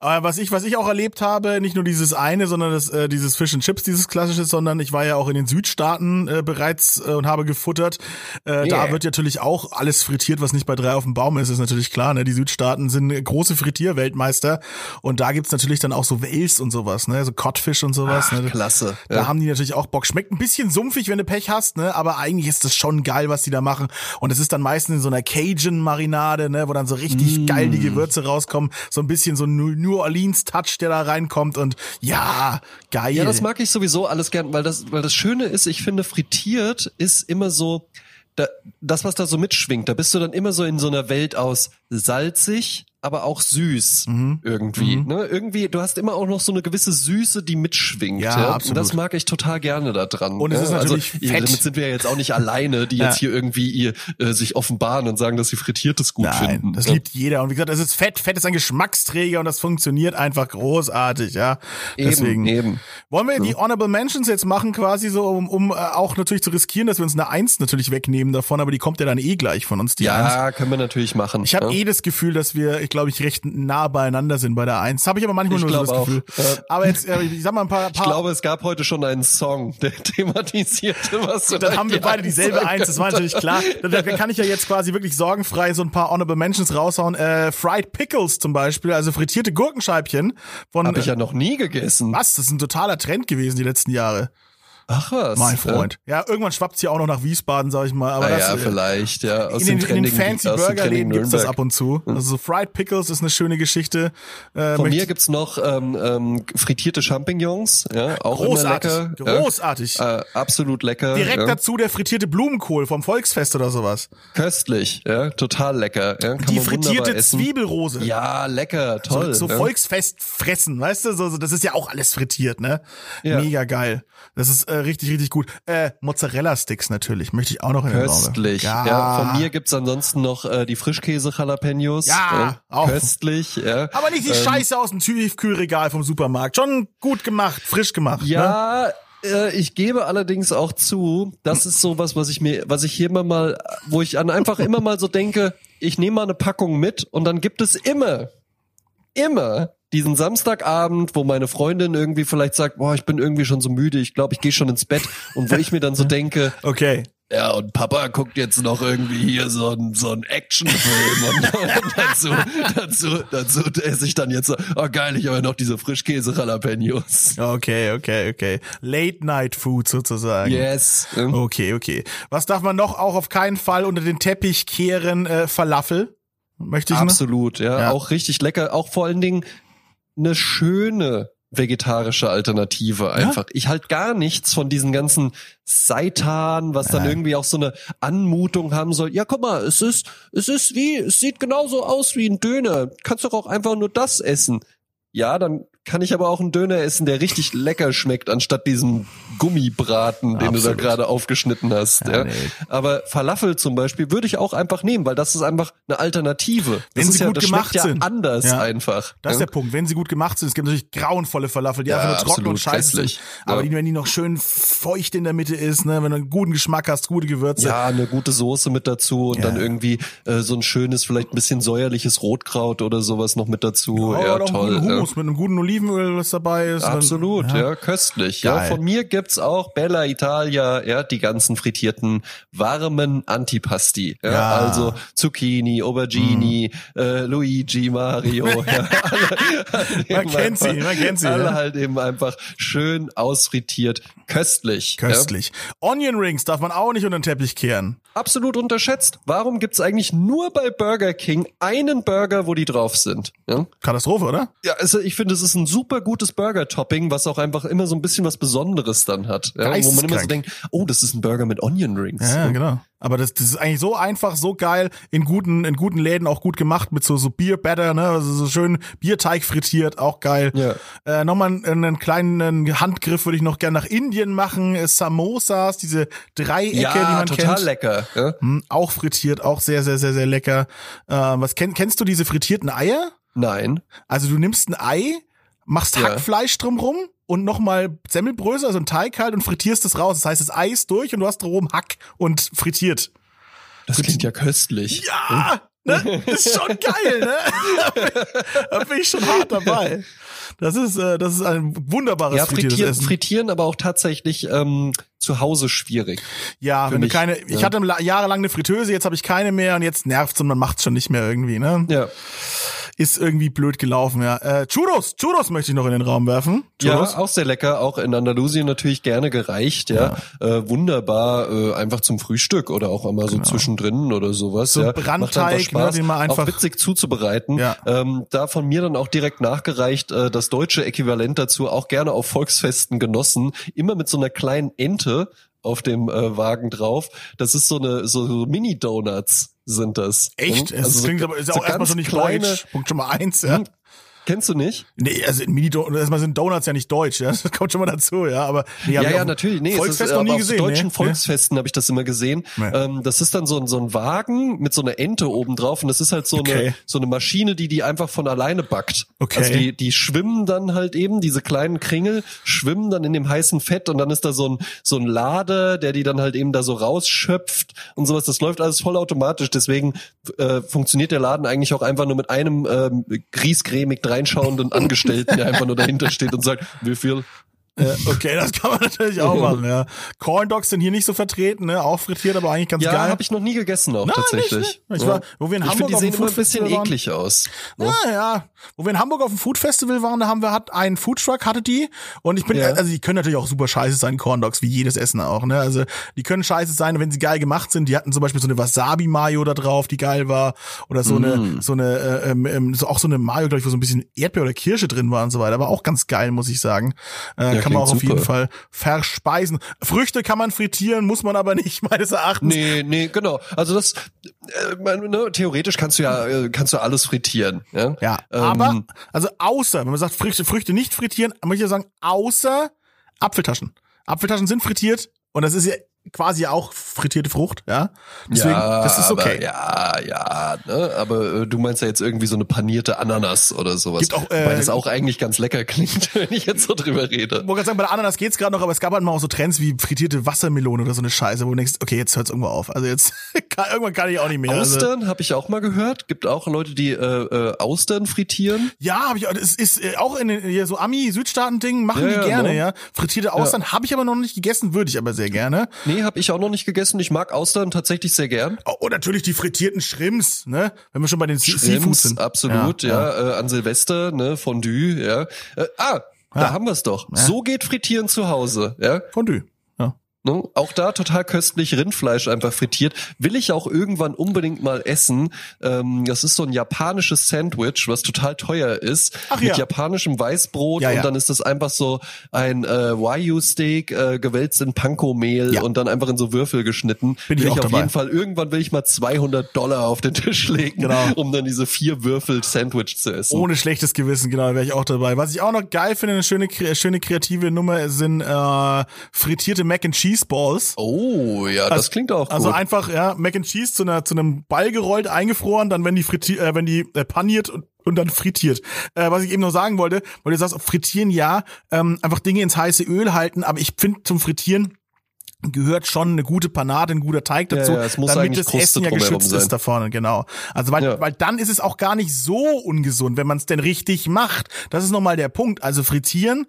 Aber was ich, was ich auch erlebt habe, nicht nur dieses eine, sondern das, äh, dieses Fish and Chips, dieses klassische, sondern ich war ja auch in den Südstaaten äh, bereits äh, und habe gefuttert. Äh, Da Yeah. wird ja natürlich auch alles frittiert, was nicht bei drei auf dem Baum ist, ist natürlich klar. Ne? Die Südstaaten sind große Frittierweltmeister und da gibt's natürlich dann auch so Wels und sowas, ne? so Codfish und sowas. Ach, ne? klasse. Da Ja. haben die natürlich auch Bock. Schmeckt ein bisschen sumpfig, wenn du Pech hast, ne? Aber eigentlich ist das schon geil, was die da machen. Und es ist dann meistens in so einer Cajun-Marinade, ne? Wo dann so richtig Mm. geil die Gewürze rauskommen. So ein bisschen so ein New Orleans-Touch, der da reinkommt. Und ja, geil. Ja, das mag ich sowieso alles gern, weil das, weil das Schöne ist, ich finde, frittiert ist immer so, da, das, was da so mitschwingt, da bist du dann immer so in so einer Welt aus salzig, aber auch süß Mhm. irgendwie. Ne? Irgendwie, du hast immer auch noch so eine gewisse Süße, die mitschwingt. Ja, Ja, absolut. Und das mag ich total gerne da dran. Und es ja? ist natürlich also, fett. Damit sind wir ja jetzt auch nicht alleine, die Ja. jetzt hier irgendwie ihr, äh, sich offenbaren und sagen, dass sie frittiertes gut Nein, finden. das Ja. liebt jeder. Und wie gesagt, es ist Fett. Fett ist ein Geschmacksträger und das funktioniert einfach großartig, ja. Eben, Deswegen. eben. Wollen wir die Honorable Mentions jetzt machen, quasi so, um, um äh, auch natürlich zu riskieren, dass wir uns eine Eins natürlich wegnehmen davon, aber die kommt ja dann eh gleich von uns, die Eins. Ja, können wir natürlich machen. Ich habe ja? Eh das Gefühl, dass wir, ich glaube, ich recht nah beieinander sind bei der Eins. Habe ich aber manchmal Ich nur so das auch. Gefühl. Aber jetzt, äh, ich sag mal ein paar, Ich paar glaube, es gab heute schon einen Song, der thematisierte, was du dann haben wir beide dieselbe Eins, das war natürlich klar. Da kann ich ja jetzt quasi wirklich sorgenfrei so ein paar Honorable Mentions raushauen. Äh, Fried Pickles zum Beispiel, also frittierte Gurkenscheibchen von Habe ich ja noch nie gegessen. was? Das ist ein totaler Trend gewesen die letzten Jahre. Ach was. Mein Freund. Ja, irgendwann schwappt's hier auch noch nach Wiesbaden, sag ich mal. Aber Ah, das, ja, äh, vielleicht, ja. Aus in den, in den fancy Burgerläden gibt's das ab und zu. Also so Fried Pickles ist eine schöne Geschichte. Äh, Von mir gibt's noch ähm, ähm, frittierte Champignons, ja, auch großartig, immer lecker. großartig. Ja. Äh, absolut lecker. Direkt ja. dazu der frittierte Blumenkohl vom Volksfest oder sowas. Köstlich, ja, total lecker. Ja, kann Die man frittierte essen. Zwiebelrose. Ja, lecker, toll. So, so ja. Volksfest fressen, weißt du? So, so, das ist ja auch alles frittiert, ne? Ja. Mega geil. Das ist, äh, äh, richtig, richtig gut. Äh, Mozzarella-Sticks natürlich, möchte ich auch noch in den. Köstlich. Ja. Ja. von mir gibt's ansonsten noch äh, die Frischkäse-Jalapenos. Ja, äh, auch. Köstlich, ja. Aber nicht die Ähm, Scheiße aus dem Tiefkühlregal vom Supermarkt. Schon gut gemacht, frisch gemacht. Ne? Ja, äh, ich gebe allerdings auch zu, das ist sowas, was ich mir, was ich hier immer mal, wo ich an einfach immer mal so denke, ich nehme mal eine Packung mit und dann gibt es immer, immer diesen Samstagabend, wo meine Freundin irgendwie vielleicht sagt, boah, ich bin irgendwie schon so müde, ich glaube, ich gehe schon ins Bett und wo ich mir dann so denke, Okay. ja, und Papa guckt jetzt noch irgendwie hier so ein so ein Actionfilm und, und dazu, dazu, dazu esse ich dann jetzt so, oh geil, ich habe ja noch diese Frischkäse-Jalapenos. Okay, okay, okay. Late Night Food sozusagen. Yes. Okay, okay. Was darf man noch auch auf keinen Fall unter den Teppich kehren? Äh, Falafel. Möchte ich? Absolut, ja, Ja. Auch richtig lecker. Auch vor allen Dingen eine schöne vegetarische Alternative einfach. Ich halt gar nichts von diesen ganzen Seitan, was dann Ja. irgendwie auch so eine Anmutung haben soll. Ja, guck mal, es ist, es ist wie, es sieht genauso aus wie ein Döner. Kannst doch auch einfach nur das essen. Ja, dann kann ich aber auch einen Döner essen, der richtig lecker schmeckt, anstatt diesem Gummibraten, den du Absolut. da gerade aufgeschnitten hast. Ja, Ja, nee. Aber Falafel zum Beispiel würde ich auch einfach nehmen, weil das ist einfach eine Alternative. Das Wenn ist sie ja, gut das gemacht sind. ja anders Ja. einfach. Das ist ja? der Punkt. Wenn sie gut gemacht sind, es gibt natürlich grauenvolle Falafel, die Ja, einfach nur trocken und absolut, scheiße sind. Aber Ja. die, wenn die noch schön feucht in der Mitte ist, ne, wenn du einen guten Geschmack hast, gute Gewürze. Ja, eine gute Soße mit dazu und Ja. dann irgendwie äh, so ein schönes, vielleicht ein bisschen säuerliches Rotkraut oder sowas noch mit dazu. Ja, oder toll. ja. Hummus mit einem guten Olivenöl, was dabei ist. Absolut, dann- ja, köstlich. Ja, Geil. von mir gibt's auch Bella Italia, ja, die ganzen frittierten warmen Antipasti. Ja, Ja. Mm. Also Zucchini, Aubergine, äh, Luigi, Mario. ja, alle, Man kennt sie, man kennt sie, Alle ja. halt eben einfach schön ausfrittiert, köstlich. Ja. Köstlich. Onion Rings darf man auch nicht unter den Teppich kehren. Absolut unterschätzt. Warum gibt's eigentlich nur bei Burger King einen Burger, wo die drauf sind? Ja? Katastrophe, oder? Ja, also ich finde, es ist ein super gutes Burger-Topping, was auch einfach immer so ein bisschen was Besonderes dann hat. Ja? Wo man immer so denkt, oh, das ist ein Burger mit Onion Rings. Ja, genau. Aber das, das ist eigentlich so einfach, so geil, in guten, in guten Läden auch gut gemacht, mit so, so Beer Batter, ne, also so schön Bierteig frittiert, auch geil. Ja. Äh, Nochmal einen, einen kleinen Handgriff würde ich noch gerne nach Indien machen, äh, Samosas, diese Dreiecke, Ja, die man total kennt. lecker. Ja? Hm, auch frittiert, auch sehr, sehr, sehr, sehr lecker. Äh, was kenn, kennst du diese frittierten Eier? Nein. Also du nimmst ein Ei, machst Ja. Hackfleisch drumrum und nochmal Semmelbrösel, also ein Teig halt und frittierst es raus. Das heißt, das Ei ist durch und du hast drumrum Hack und frittiert. Das klingt ja köstlich. Ja, ne? ist schon geil, ne? da bin ich schon hart dabei. Das ist, äh, das ist ein wunderbares Ja, frittiertes frittieren, Essen. frittieren aber auch tatsächlich ähm, zu Hause schwierig. ja, wenn du keine, ich ja. hatte la- jahrelang eine Fritteuse, jetzt habe ich keine mehr und jetzt nervt's und man macht's schon nicht mehr irgendwie, ne? Ja. Ist irgendwie blöd gelaufen, ja. Äh, Churros, Churros möchte ich noch in den Raum werfen. Churros. Ja, auch sehr lecker, auch in Andalusien natürlich gerne gereicht, ja. Äh, wunderbar, äh, einfach zum Frühstück oder auch einmal so zwischendrin oder sowas. Genau. So ja. Brandteig, ne, Spaß, den man einfach- auch witzig zuzubereiten. Ja. Ähm, da von mir dann auch direkt nachgereicht, äh, das deutsche Äquivalent dazu, auch gerne auf Volksfesten genossen, immer mit so einer kleinen Ente auf dem äh, Wagen drauf. Das ist so eine so, so Mini-Donuts sind das. Echt? Hm? Also so- klingt aber ist ja so auch erstmal schon nicht kleine, deutsch. Punkt mal eins, ja. Hm, Kennst du nicht? Nee, also in Mini erstmal sind Donuts ja nicht deutsch, ja. Das kommt schon mal dazu, ja. Aber nee, Ja, ja, natürlich. Nee, Volksfest es ist, noch nie gesehen. Auf deutschen nee. Volksfesten habe ich das immer gesehen. Nee. Ähm, das ist dann so ein, so ein Wagen mit so einer Ente oben drauf und das ist halt so Okay. eine so eine Maschine, die die einfach von alleine backt. Okay. Also die die schwimmen dann halt eben diese kleinen Kringel schwimmen dann in dem heißen Fett und dann ist da so ein so ein Lader, der die dann halt eben da so rausschöpft und sowas. Das läuft alles vollautomatisch. Deswegen äh, funktioniert der Laden eigentlich auch einfach nur mit einem ähm, griesgrämig dreinschauenden Angestellten, der einfach nur dahinter steht und sagt, wie viel? Ja, okay, das kann man natürlich auch machen, ja. Corn Dogs sind hier nicht so vertreten, ne? Auch frittiert, aber eigentlich ganz Ja, geil. habe ich noch nie gegessen auch Nein, tatsächlich. nicht, nicht. Ich war- wo wir in ich Hamburg finde, die auf sehen immer ein bisschen waren. eklig aus. Ne? Ja, ja. Wo wir in Hamburg auf dem Food Festival waren, da haben wir hat einen Foodtruck hatte die und ich bin Ja. also die können natürlich auch super scheiße sein Corn Dogs wie jedes Essen auch, ne? Also die können scheiße sein, wenn sie geil gemacht sind. Die hatten zum Beispiel so eine Wasabi Mayo da drauf, die geil war oder so Mm. eine so eine äh, ähm, ähm, so auch so eine Mayo, glaube ich, wo so ein bisschen Erdbeer oder Kirsche drin war und so weiter, aber auch ganz geil, muss ich sagen. Äh, Ja, kann man auch klingt auf jeden super. Fall verspeisen. Früchte kann man frittieren, muss man aber nicht meines Erachtens. Nee, nee, genau. Also das, äh, man, ne, theoretisch kannst du ja, äh, kannst du alles frittieren. Ja, Ja, Ähm, aber, also außer, wenn man sagt Früchte, Früchte nicht frittieren, möchte ich ja sagen, außer Apfeltaschen. Apfeltaschen sind frittiert und das ist ja quasi auch frittierte Frucht, ja. Deswegen, ja, das ist okay. Aber, ja, ja, ne? aber äh, du meinst ja jetzt irgendwie so eine panierte Ananas oder sowas. Gibt auch, äh, weil das auch eigentlich ganz lecker klingt, wenn ich jetzt so drüber rede. Ich wollte sagen, bei der Ananas geht's gerade noch, aber es gab halt mal auch so Trends wie frittierte Wassermelone oder so eine Scheiße, wo du denkst, okay, jetzt hört's irgendwo auf. Also jetzt, kann, irgendwann kann ich auch nicht mehr. Also, Austern habe ich auch mal gehört. Gibt auch Leute, die äh, äh, Austern frittieren. ja, habe ich, das ist äh, auch in den, hier so Ami-Südstaaten-Ding, machen Ja, die ja, gerne, ne? ja. Frittierte Austern habe ich aber noch nicht gegessen, würde ich aber sehr gerne. Nee, habe ich auch noch nicht gegessen. Ich mag Austern tatsächlich sehr gern. Oh, und natürlich die frittierten Shrimps, ne? Wenn wir schon bei den Shrimps, sind. absolut, ja. Äh, an Silvester, ne, Fondue, ja. Äh, ah, da Ja. haben wir es doch. So geht Frittieren zu Hause, ja. Fondue. Ne? Auch da total köstlich Rindfleisch einfach frittiert. Will ich auch irgendwann unbedingt mal essen. Ähm, das ist so ein japanisches Sandwich, was total teuer ist. Ach mit ja. japanischem Weißbrot Ja, ja. und dann ist das einfach so ein äh, Wagyu-Steak äh, gewälzt in Panko-Mehl Ja. und dann einfach in so Würfel geschnitten. Bin ich will auch ich auf dabei. jeden Fall, irgendwann will ich mal 200 Dollar auf den Tisch legen, Genau. um dann diese vier Würfel Sandwich zu essen. Ohne schlechtes Gewissen, genau, wäre ich auch dabei. Was ich auch noch geil finde, eine schöne, kre- schöne kreative Nummer sind äh, frittierte Mac and Cheese Balls. Oh, ja, das klingt auch Also gut. einfach ja Mac and Cheese zu einer zu einem Ball gerollt, eingefroren, dann wenn die frittiert, äh, wenn die äh, paniert und und dann frittiert. Äh, was ich eben noch sagen wollte, weil du sagst, frittieren ja, ähm, einfach Dinge ins heiße Öl halten, aber ich finde zum Frittieren gehört schon eine gute Panade, ein guter Teig dazu, Ja, ja, es muss damit das Essen ja geschützt sein. ist da vorne, genau. Also weil, Ja. weil dann ist es auch gar nicht so ungesund, wenn man es denn richtig macht. Das ist nochmal der Punkt. Also frittieren,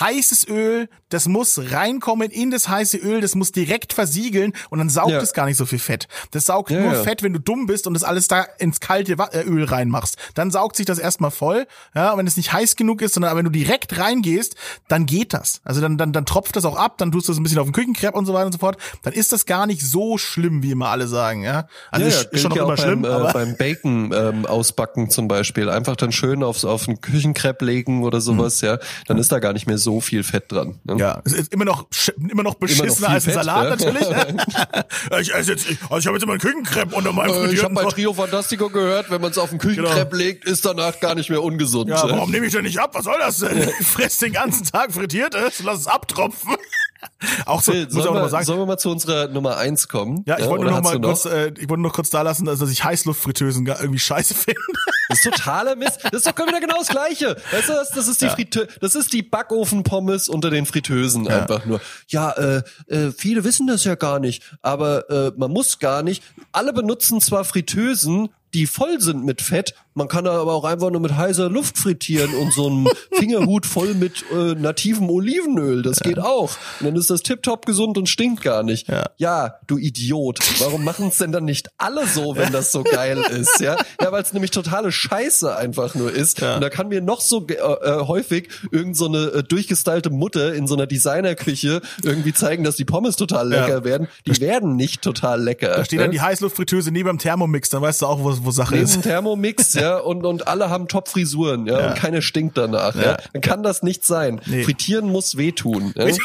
heißes Öl, das muss reinkommen in das heiße Öl, das muss direkt versiegeln und dann saugt es gar nicht so viel Fett. Das saugt nur. Fett, wenn du dumm bist und das alles da ins kalte äh, Öl reinmachst. Dann saugt sich das erstmal voll. Ja, wenn es nicht heiß genug ist, sondern wenn du direkt reingehst, dann geht das. Also dann, dann, dann tropft das auch ab, dann tust du es ein bisschen auf den Küchenkrepp und so weiter und so fort. Dann ist das gar nicht so schlimm, wie immer alle sagen. Ja, also ja, ist, ja, ist schon noch immer auch schlimm, beim, äh, beim Bacon ähm, ausbacken zum Beispiel. Einfach dann schön aufs, auf einen Küchenkrepp legen oder sowas, ja. Dann ist da gar nicht mehr so viel Fett dran. Ne? Mhm. ja, es ist immer noch immer noch beschissener viel als ein Fett, Salat ja. natürlich. ich esse jetzt, ich, also ich habe jetzt immer einen Küchenkrepp unter meinem Äh, ich habe bei. Trio Fantastico gehört, wenn man es auf den Küchenkrepp legt, ist danach gar nicht mehr ungesund. Ja, warum nehme ich denn nicht ab? Was soll das denn? Ich fress den ganzen Tag frittiertes, lass es abtropfen. Auch so, Phil, muss ich sollen, auch noch wir, mal sagen. sollen wir mal zu unserer Nummer eins kommen? Ja, ich wollte oder nur noch mal kurz, äh, ich wollte noch kurz da lassen, dass ich Heißluftfritteusen gar irgendwie scheiße finde. Das ist totaler Mist. Das ist doch wieder genau das Gleiche. Weißt du, das, das ist die Friteu das ist die Backofenpommes unter den Fritteusen einfach nur. Ja, äh, äh, viele wissen das ja gar nicht, aber äh, man muss gar nicht. Alle benutzen zwar Fritteusen, die voll sind mit Fett, man kann aber auch einfach nur mit heißer Luft frittieren und so einen Fingerhut voll mit äh, nativem Olivenöl. Das geht auch. Und dann ist das tipptopp gesund und stinkt gar nicht. Ja. Ja, du Idiot. Warum machen es denn dann nicht alle so, wenn das so geil ist? Ja, ja weil es nämlich totale Scheiße einfach nur ist. Und da kann mir noch so äh, äh, häufig irgend so eine äh, durchgestylte Mutter in so einer Designerküche irgendwie zeigen, dass die Pommes total lecker Ja. werden. Die werden nicht total lecker. Da steht dann die Heißluftfritteuse neben dem Thermomix, dann weißt du auch, wo, wo Sache Neben ist. dem Thermomix, ja, und, und alle haben Top-Frisuren, ja, und keiner stinkt danach, ja. Ja. Dann kann das nicht sein. Nee. Frittieren muss wehtun. Ja?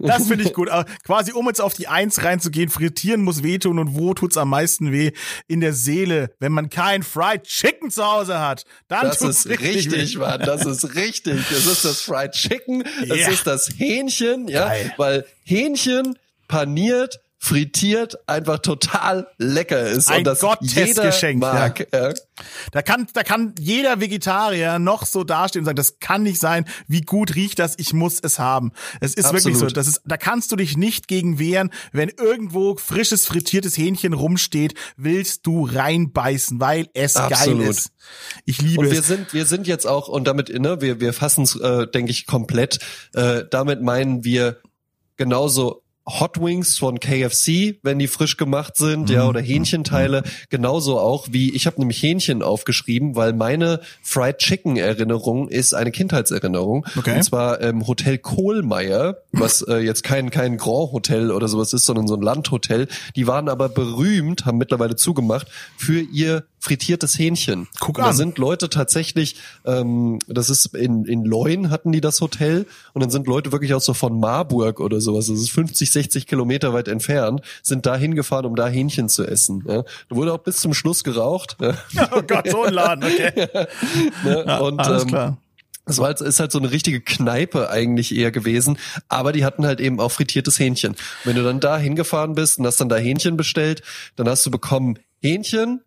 Das finde ich gut. Aber quasi, um jetzt auf die Eins reinzugehen, frittieren muss wehtun und wo tut's am meisten weh? In der Seele. Wenn man kein Fried Chicken zu Hause hat, dann Das tut's ist richtig, weh. Mann. Das ist richtig. Es ist das Fried Chicken. Es Ja. ist das Hähnchen, ja. Geil. Weil Hähnchen paniert, frittiert einfach total lecker ist Ein und das jeder Gottesgeschenk, mag. Ja. Da kann, da kann jeder Vegetarier noch so dastehen und sagen, das kann nicht sein, wie gut riecht das, ich muss es haben. Es ist wirklich so, Absolut. das ist, da kannst du dich nicht gegen wehren, wenn irgendwo frisches frittiertes Hähnchen rumsteht, willst du reinbeißen, weil es Absolut. geil ist. Ich liebe Und wir es. sind, wir sind jetzt auch, und damit, ne, wir, wir fassen es, äh, denke ich, komplett. Äh, damit meinen wir genauso Hot Wings von KFC, wenn die frisch gemacht sind, ja, Mhm. oder Hähnchenteile, genauso auch wie, ich habe nämlich Hähnchen aufgeschrieben, weil meine Fried Chicken Erinnerung ist eine Kindheitserinnerung. Okay. Und zwar ähm, Hotel Kohlmeier, was äh, jetzt kein, kein Grand Hotel oder sowas ist, sondern so ein Landhotel. Die waren aber berühmt, haben mittlerweile zugemacht, für ihr frittiertes Hähnchen. Guck Und Da an. sind Leute tatsächlich, ähm, das ist in, in Leun hatten die das Hotel und dann sind Leute wirklich auch so von Marburg oder sowas, das ist 50, 60 Kilometer weit entfernt, sind da hingefahren, um da Hähnchen zu essen. Ja. Da wurde auch bis zum Schluss geraucht. Ja. Oh Gott, so ein Laden, okay. Ne? Ja, und alles ähm, klar. Das war halt, ist halt so eine richtige Kneipe eigentlich eher gewesen, aber die hatten halt eben auch frittiertes Hähnchen. Wenn du dann da hingefahren bist und hast dann da Hähnchen bestellt, dann hast du bekommen Hähnchen,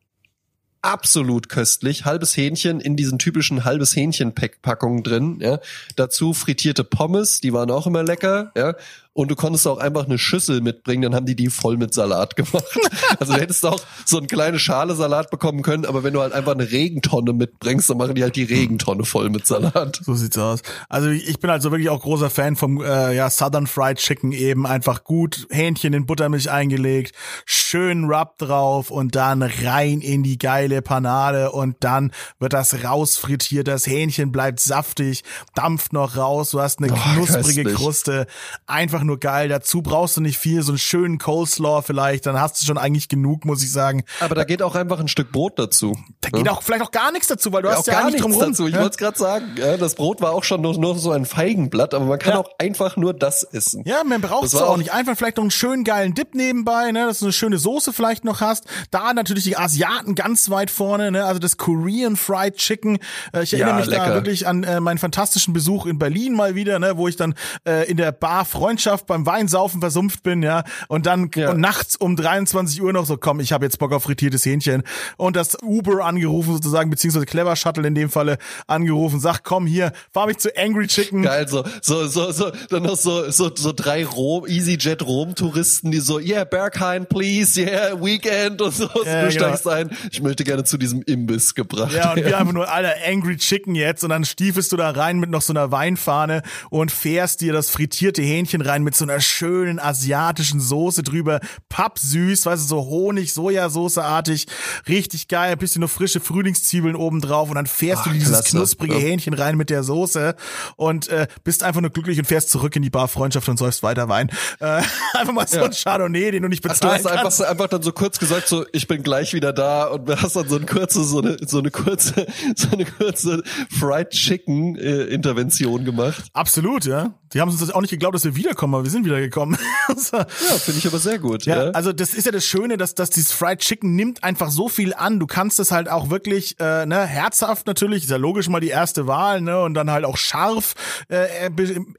absolut köstlich, halbes Hähnchen in diesen typischen halbes Hähnchen Packungen drin, ja. Dazu frittierte Pommes, die waren auch immer lecker, ja. Und du konntest auch einfach eine Schüssel mitbringen, dann haben die die voll mit Salat gemacht. Also du hättest auch so eine kleine Schale Salat bekommen können, aber wenn du halt einfach eine Regentonne mitbringst, dann machen die halt die Regentonne voll mit Salat. So sieht's aus. Also ich bin also wirklich auch großer Fan vom äh, ja, Southern Fried Chicken eben. Einfach gut Hähnchen in Buttermilch eingelegt, schön Rub drauf und dann rein in die geile Panade und dann wird das rausfrittiert. Das Hähnchen bleibt saftig, dampft noch raus. Du hast eine Oh, knusprige köstlich. Kruste. Einfach nur geil. Dazu brauchst du nicht viel, so einen schönen Coleslaw vielleicht. Dann hast du schon eigentlich genug, muss ich sagen. Aber da geht auch einfach ein Stück Brot dazu. Da geht auch vielleicht auch gar nichts dazu, weil du Ja, hast ja gar nichts drum dazu. Ich ja? wollte es gerade sagen. Ja, das Brot war auch schon nur, nur so ein Feigenblatt, aber man kann Ja. auch einfach nur das essen. Ja, man braucht es auch auch- nicht. Einfach vielleicht noch einen schönen geilen Dip nebenbei, ne, dass du eine schöne Soße vielleicht noch hast. Da natürlich die Asiaten ganz weit vorne, ne, also das Korean Fried Chicken. Äh, ich erinnere Ja, mich da lecker. wirklich an äh, meinen fantastischen Besuch in Berlin mal wieder, ne, wo ich dann äh, in der Bar Freundschaft beim Weinsaufen versumpft bin, ja, und dann Ja. und nachts um 23 Uhr noch so, komm, ich habe jetzt Bock auf frittiertes Hähnchen und das Uber angerufen sozusagen, beziehungsweise Clever Shuttle in dem Falle angerufen, sag, komm hier, fahr mich zu Angry Chicken. Geil, so, so, so, so, dann noch so, so, so drei Rom, EasyJet Rom-Touristen, die so, yeah, Berghain, please, yeah, Weekend und so, Ja, du steigst genau. ein. Ich möchte gerne zu diesem Imbiss gebracht Ja, und wir werden. einfach nur, Alter, Angry Chicken jetzt. Und dann stiefelst du da rein mit noch so einer Weinfahne und fährst dir das frittierte Hähnchen rein mit so einer schönen asiatischen Soße drüber. Pappsüß, weißt du, so Honig, Sojasauce-artig. Richtig geil. Ein bisschen noch frische Frühlingszwiebeln oben drauf. Und dann fährst Ach, du dieses klasse. knusprige Ja. Hähnchen rein mit der Soße und äh, bist einfach nur glücklich und fährst zurück in die Bar Freundschaft und säufst weiter Wein. Äh, einfach mal so Ja. ein Chardonnay, den du nicht Du bezahlen hast einfach, kannst. so- einfach dann so kurz gesagt, so ich bin gleich wieder da und du hast dann so eine kurze, so eine, so eine kurze, so eine kurze Fried Chicken äh, Intervention gemacht. Absolut, ja. Die haben uns das auch nicht geglaubt, dass wir wiederkommen, aber wir sind wiedergekommen. So. Ja, finde ich aber sehr gut. Ja, Ja, also das ist ja das Schöne, dass, dass dieses Fried Chicken nimmt einfach so viel an. Du kannst es halt auch wirklich, äh, ne, herzhaft natürlich, ist ja logisch mal die erste Wahl, ne, und dann halt auch scharf äh,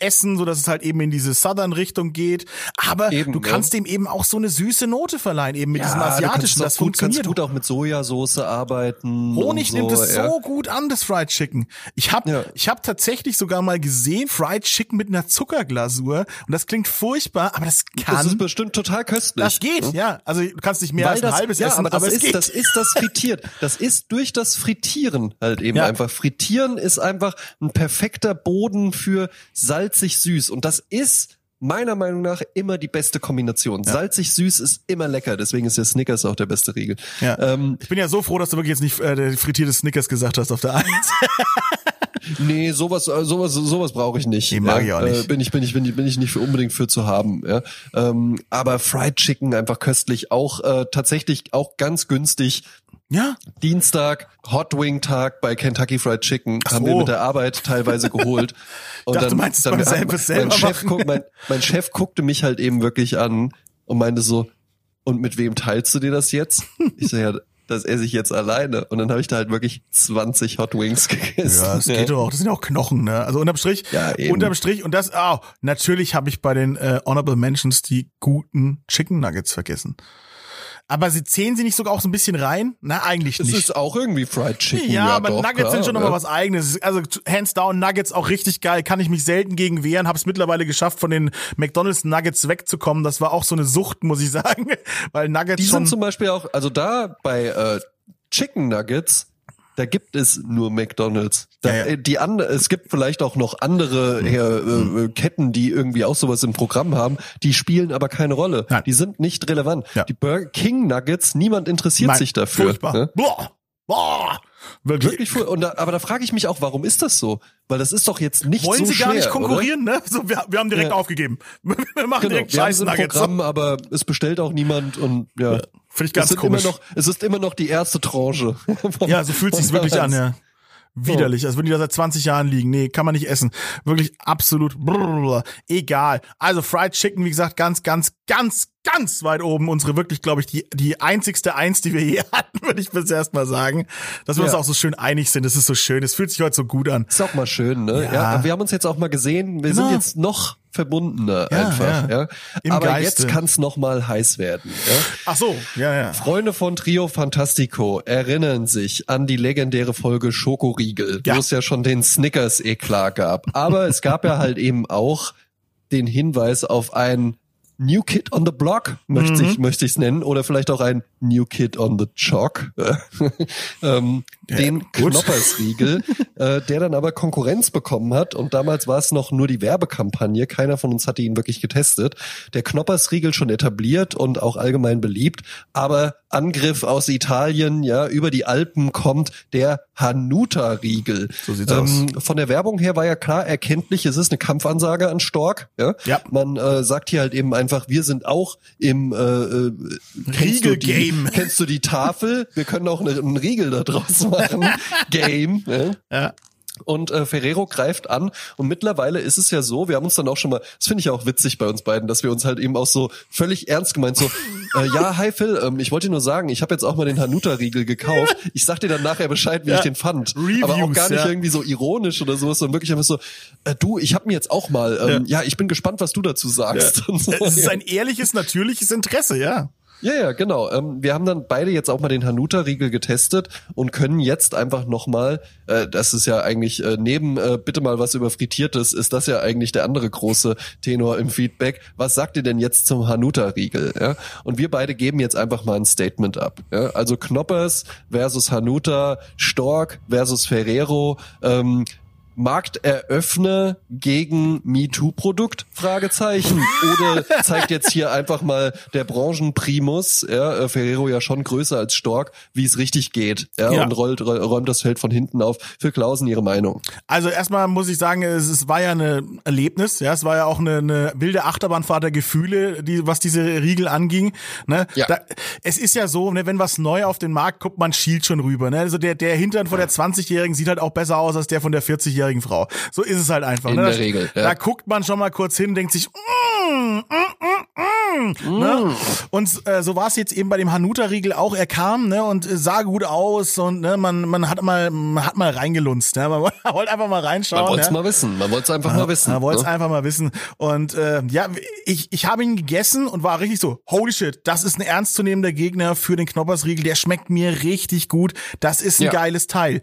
essen, so dass es halt eben in diese Southern-Richtung geht. Aber Eben, du ja. kannst dem eben auch so eine süße Note verleihen, eben mit diesem du kannst asiatischen. Das gut, kannst funktioniert. gut auch mit Sojasauce arbeiten. Honig und nimmt so, es ja. so gut an, das Fried Chicken. Ich habe Ja. ich hab tatsächlich sogar mal gesehen, Fried Chicken mit einer Zuckerglasur. Und das klingt furchtbar, aber das kann. Das ist bestimmt total köstlich. Das geht, ja. Also du kannst nicht mehr Weil als ein das, halbes ja, essen, aber das es ist, geht. das ist das frittiert. Das ist durch das Frittieren halt eben Ja. einfach. Frittieren ist einfach ein perfekter Boden für salzig süß. Und das ist meiner Meinung nach immer die beste Kombination. Salzig süß ist immer lecker. Deswegen ist der Snickers auch der beste Riegel. ja. Ähm, ich bin ja so froh, dass du wirklich jetzt nicht äh, frittierte Snickers gesagt hast auf der Eins. Nee, sowas, äh, sowas, sowas brauche ich nicht. Nee, mag ja, ich auch nicht. Äh, bin ich, bin ich, bin ich, bin ich nicht für unbedingt für zu haben. Ja. Ähm, aber Fried Chicken einfach köstlich, auch äh, tatsächlich auch ganz günstig. ja, Dienstag, Hot Wing Tag bei Kentucky Fried Chicken haben wir so. mit der Arbeit teilweise geholt. Und dachte, du meinst es beim wir- selber- mein, selber Chef guck, mein, mein Chef guckte mich halt eben wirklich an und meinte so, und mit wem teilst du dir das jetzt? Ich so, ja, das esse ich jetzt alleine. Und dann habe ich da halt wirklich 20 Hot Wings gegessen. ja, das geht doch auch. Das sind ja auch Knochen, ne? Also unterm Strich, Ja, eben. unterm Strich und das, oh, natürlich habe ich bei den äh, Honorable Mentions die guten Chicken Nuggets vergessen. Aber sie zählen sie nicht sogar auch so ein bisschen rein? Na, eigentlich Das nicht. ist auch irgendwie Fried Chicken. Ja, aber doch, Nuggets klar, sind schon nochmal ja. was eigenes. Also hands down Nuggets auch richtig geil. Kann ich mich selten gegen wehren. Habe es mittlerweile geschafft, von den McDonald's Nuggets wegzukommen. Das war auch so eine Sucht, muss ich sagen, weil Nuggets Die schon sind zum Beispiel auch, also da bei äh, Chicken Nuggets, da gibt es nur McDonald's. Da, Ja, ja. äh, Die andere, es gibt vielleicht auch noch andere äh, äh, Ketten, die irgendwie auch sowas im Programm haben. Die spielen aber keine Rolle. Nein. Die sind nicht relevant. Ja. Die Burger King Nuggets, niemand interessiert Nein, sich dafür. Furchtbar. Ne? Boah, boah. Wirklich. Wirklich fu- und da, aber da frage ich mich auch, warum ist das so? Weil das ist doch jetzt nicht Wollen so sie gar schwer, nicht konkurrieren, ne? So, wir, wir haben direkt Ja. aufgegeben. Wir machen Oder? Genau, direkt wir Scheiß es im Nuggets. Programm, aber es bestellt auch niemand und ja. Finde ich ganz es, komisch. Immer noch, es ist immer noch die erste Tranche. Ja, so fühlt sich's wirklich an, ja. Widerlich, als würden die da seit 20 Jahren liegen. Nee, kann man nicht essen. Wirklich absolut brrr, egal. Also Fried Chicken, wie gesagt, ganz, ganz, ganz, ganz weit oben. Unsere wirklich, glaube ich, die, die einzigste Eins, die wir je hatten, würde ich bis erst mal sagen. Dass wir Ja. uns auch so schön einig sind. Das ist so schön. Es fühlt sich heute so gut an. Ist auch mal schön, ne? Ja. Ja. wir haben uns jetzt auch mal gesehen. Wir Genau. sind jetzt noch verbundener Ja, einfach, ja. ja. Aber Geiste. jetzt kann es noch mal heiß werden. Ja? Ach so, ja, ja. Freunde von Trio Fantastico erinnern sich an die legendäre Folge Schokoriegel, Ja. wo es ja schon den Snickers-Eklat gab. Aber es gab ja halt eben auch den Hinweis auf ein New Kid on the Block, möchte Mhm. ich möchte ich es nennen, oder vielleicht auch ein New Kid on the Chalk, ähm, den gut. Knoppersriegel, äh, der dann aber Konkurrenz bekommen hat und damals war es noch nur die Werbekampagne, keiner von uns hatte ihn wirklich getestet. Der Knoppersriegel schon etabliert und auch allgemein beliebt, aber Angriff aus Italien, ja, über die Alpen kommt der Hanuta-Riegel. So sieht's aus. Von der Werbung her war ja klar erkenntlich, es ist eine Kampfansage an Stork, ja. Ja. Man äh, sagt hier halt eben einfach, wir sind auch im äh, äh, kennst du die- Riegel-Game. Kennst du die Tafel? Wir können auch eine, einen Riegel da draus machen. Game. Ja. ja. Und äh, Ferrero greift an und mittlerweile ist es ja so, wir haben uns dann auch schon mal, das finde ich auch witzig bei uns beiden, dass wir uns halt eben auch so völlig ernst gemeint so, äh, ja, hi Phil, ähm, ich wollte dir nur sagen, ich habe jetzt auch mal den Hanuta-Riegel gekauft. Ich sag dir dann nachher Bescheid, wie Ja. ich den fand. Reviews, Aber auch gar nicht ja. irgendwie so ironisch oder sowas, sondern wirklich einfach so, äh, du, ich habe mir jetzt auch mal, ähm, ja. ich bin gespannt, was du dazu sagst. So. Es ist ein ehrliches, natürliches Interesse, ja. Ja, ja, genau. Ähm, wir haben dann beide jetzt auch mal den Hanuta-Riegel getestet und können jetzt einfach nochmal, äh, das ist ja eigentlich äh, neben äh, bitte mal was über Frittiertes, ist das ja eigentlich der andere große Tenor im Feedback. Was sagt ihr denn jetzt zum Hanuta-Riegel? Ja? Und wir beide geben jetzt einfach mal ein Statement ab. Ja? Also Knoppers versus Hanuta, Stork versus Ferrero, ähm, Markteröffner gegen MeToo-Produkt? Fragezeichen. Oder zeigt jetzt hier einfach mal der Branchenprimus, ja, äh, Ferrero ja schon größer als Stork, wie es richtig geht, ja, Ja. und rollt, roll- räumt das Feld von hinten auf. Für Klausen Ihre Meinung. Also erstmal muss ich sagen, es, es war ja eine Erlebnis, ja, es war ja auch eine, eine wilde Achterbahnfahrt der Gefühle, die, was diese Riegel anging. Ne? Ja. Da, es ist ja so, ne, wenn was neu auf den Markt kommt, man schielt schon rüber. Ne? Also der, der Hintern von der 20-Jährigen sieht halt auch besser aus als der von der 40-jährigen Frau. So ist es halt einfach. In ne? der da, Regel, ja. Da guckt man schon mal kurz hin, denkt sich, mm, mm, mm, mm, ne? Und äh, so war es jetzt eben bei dem Hanuta-Riegel auch. Er kam ne, und äh, sah gut aus und ne, man, man hat mal man hat mal reingelunzt. Ne? Man wollte einfach mal reinschauen. Man wollte es ja? mal wissen. Man wollte es einfach mal wissen. Man wollte es ne? einfach mal wissen. Und äh, ja, ich, ich habe ihn gegessen und war richtig so, holy shit, das ist ein ernstzunehmender Gegner für den Knoppersriegel. Der schmeckt mir richtig gut. Das ist ein Ja. geiles Teil.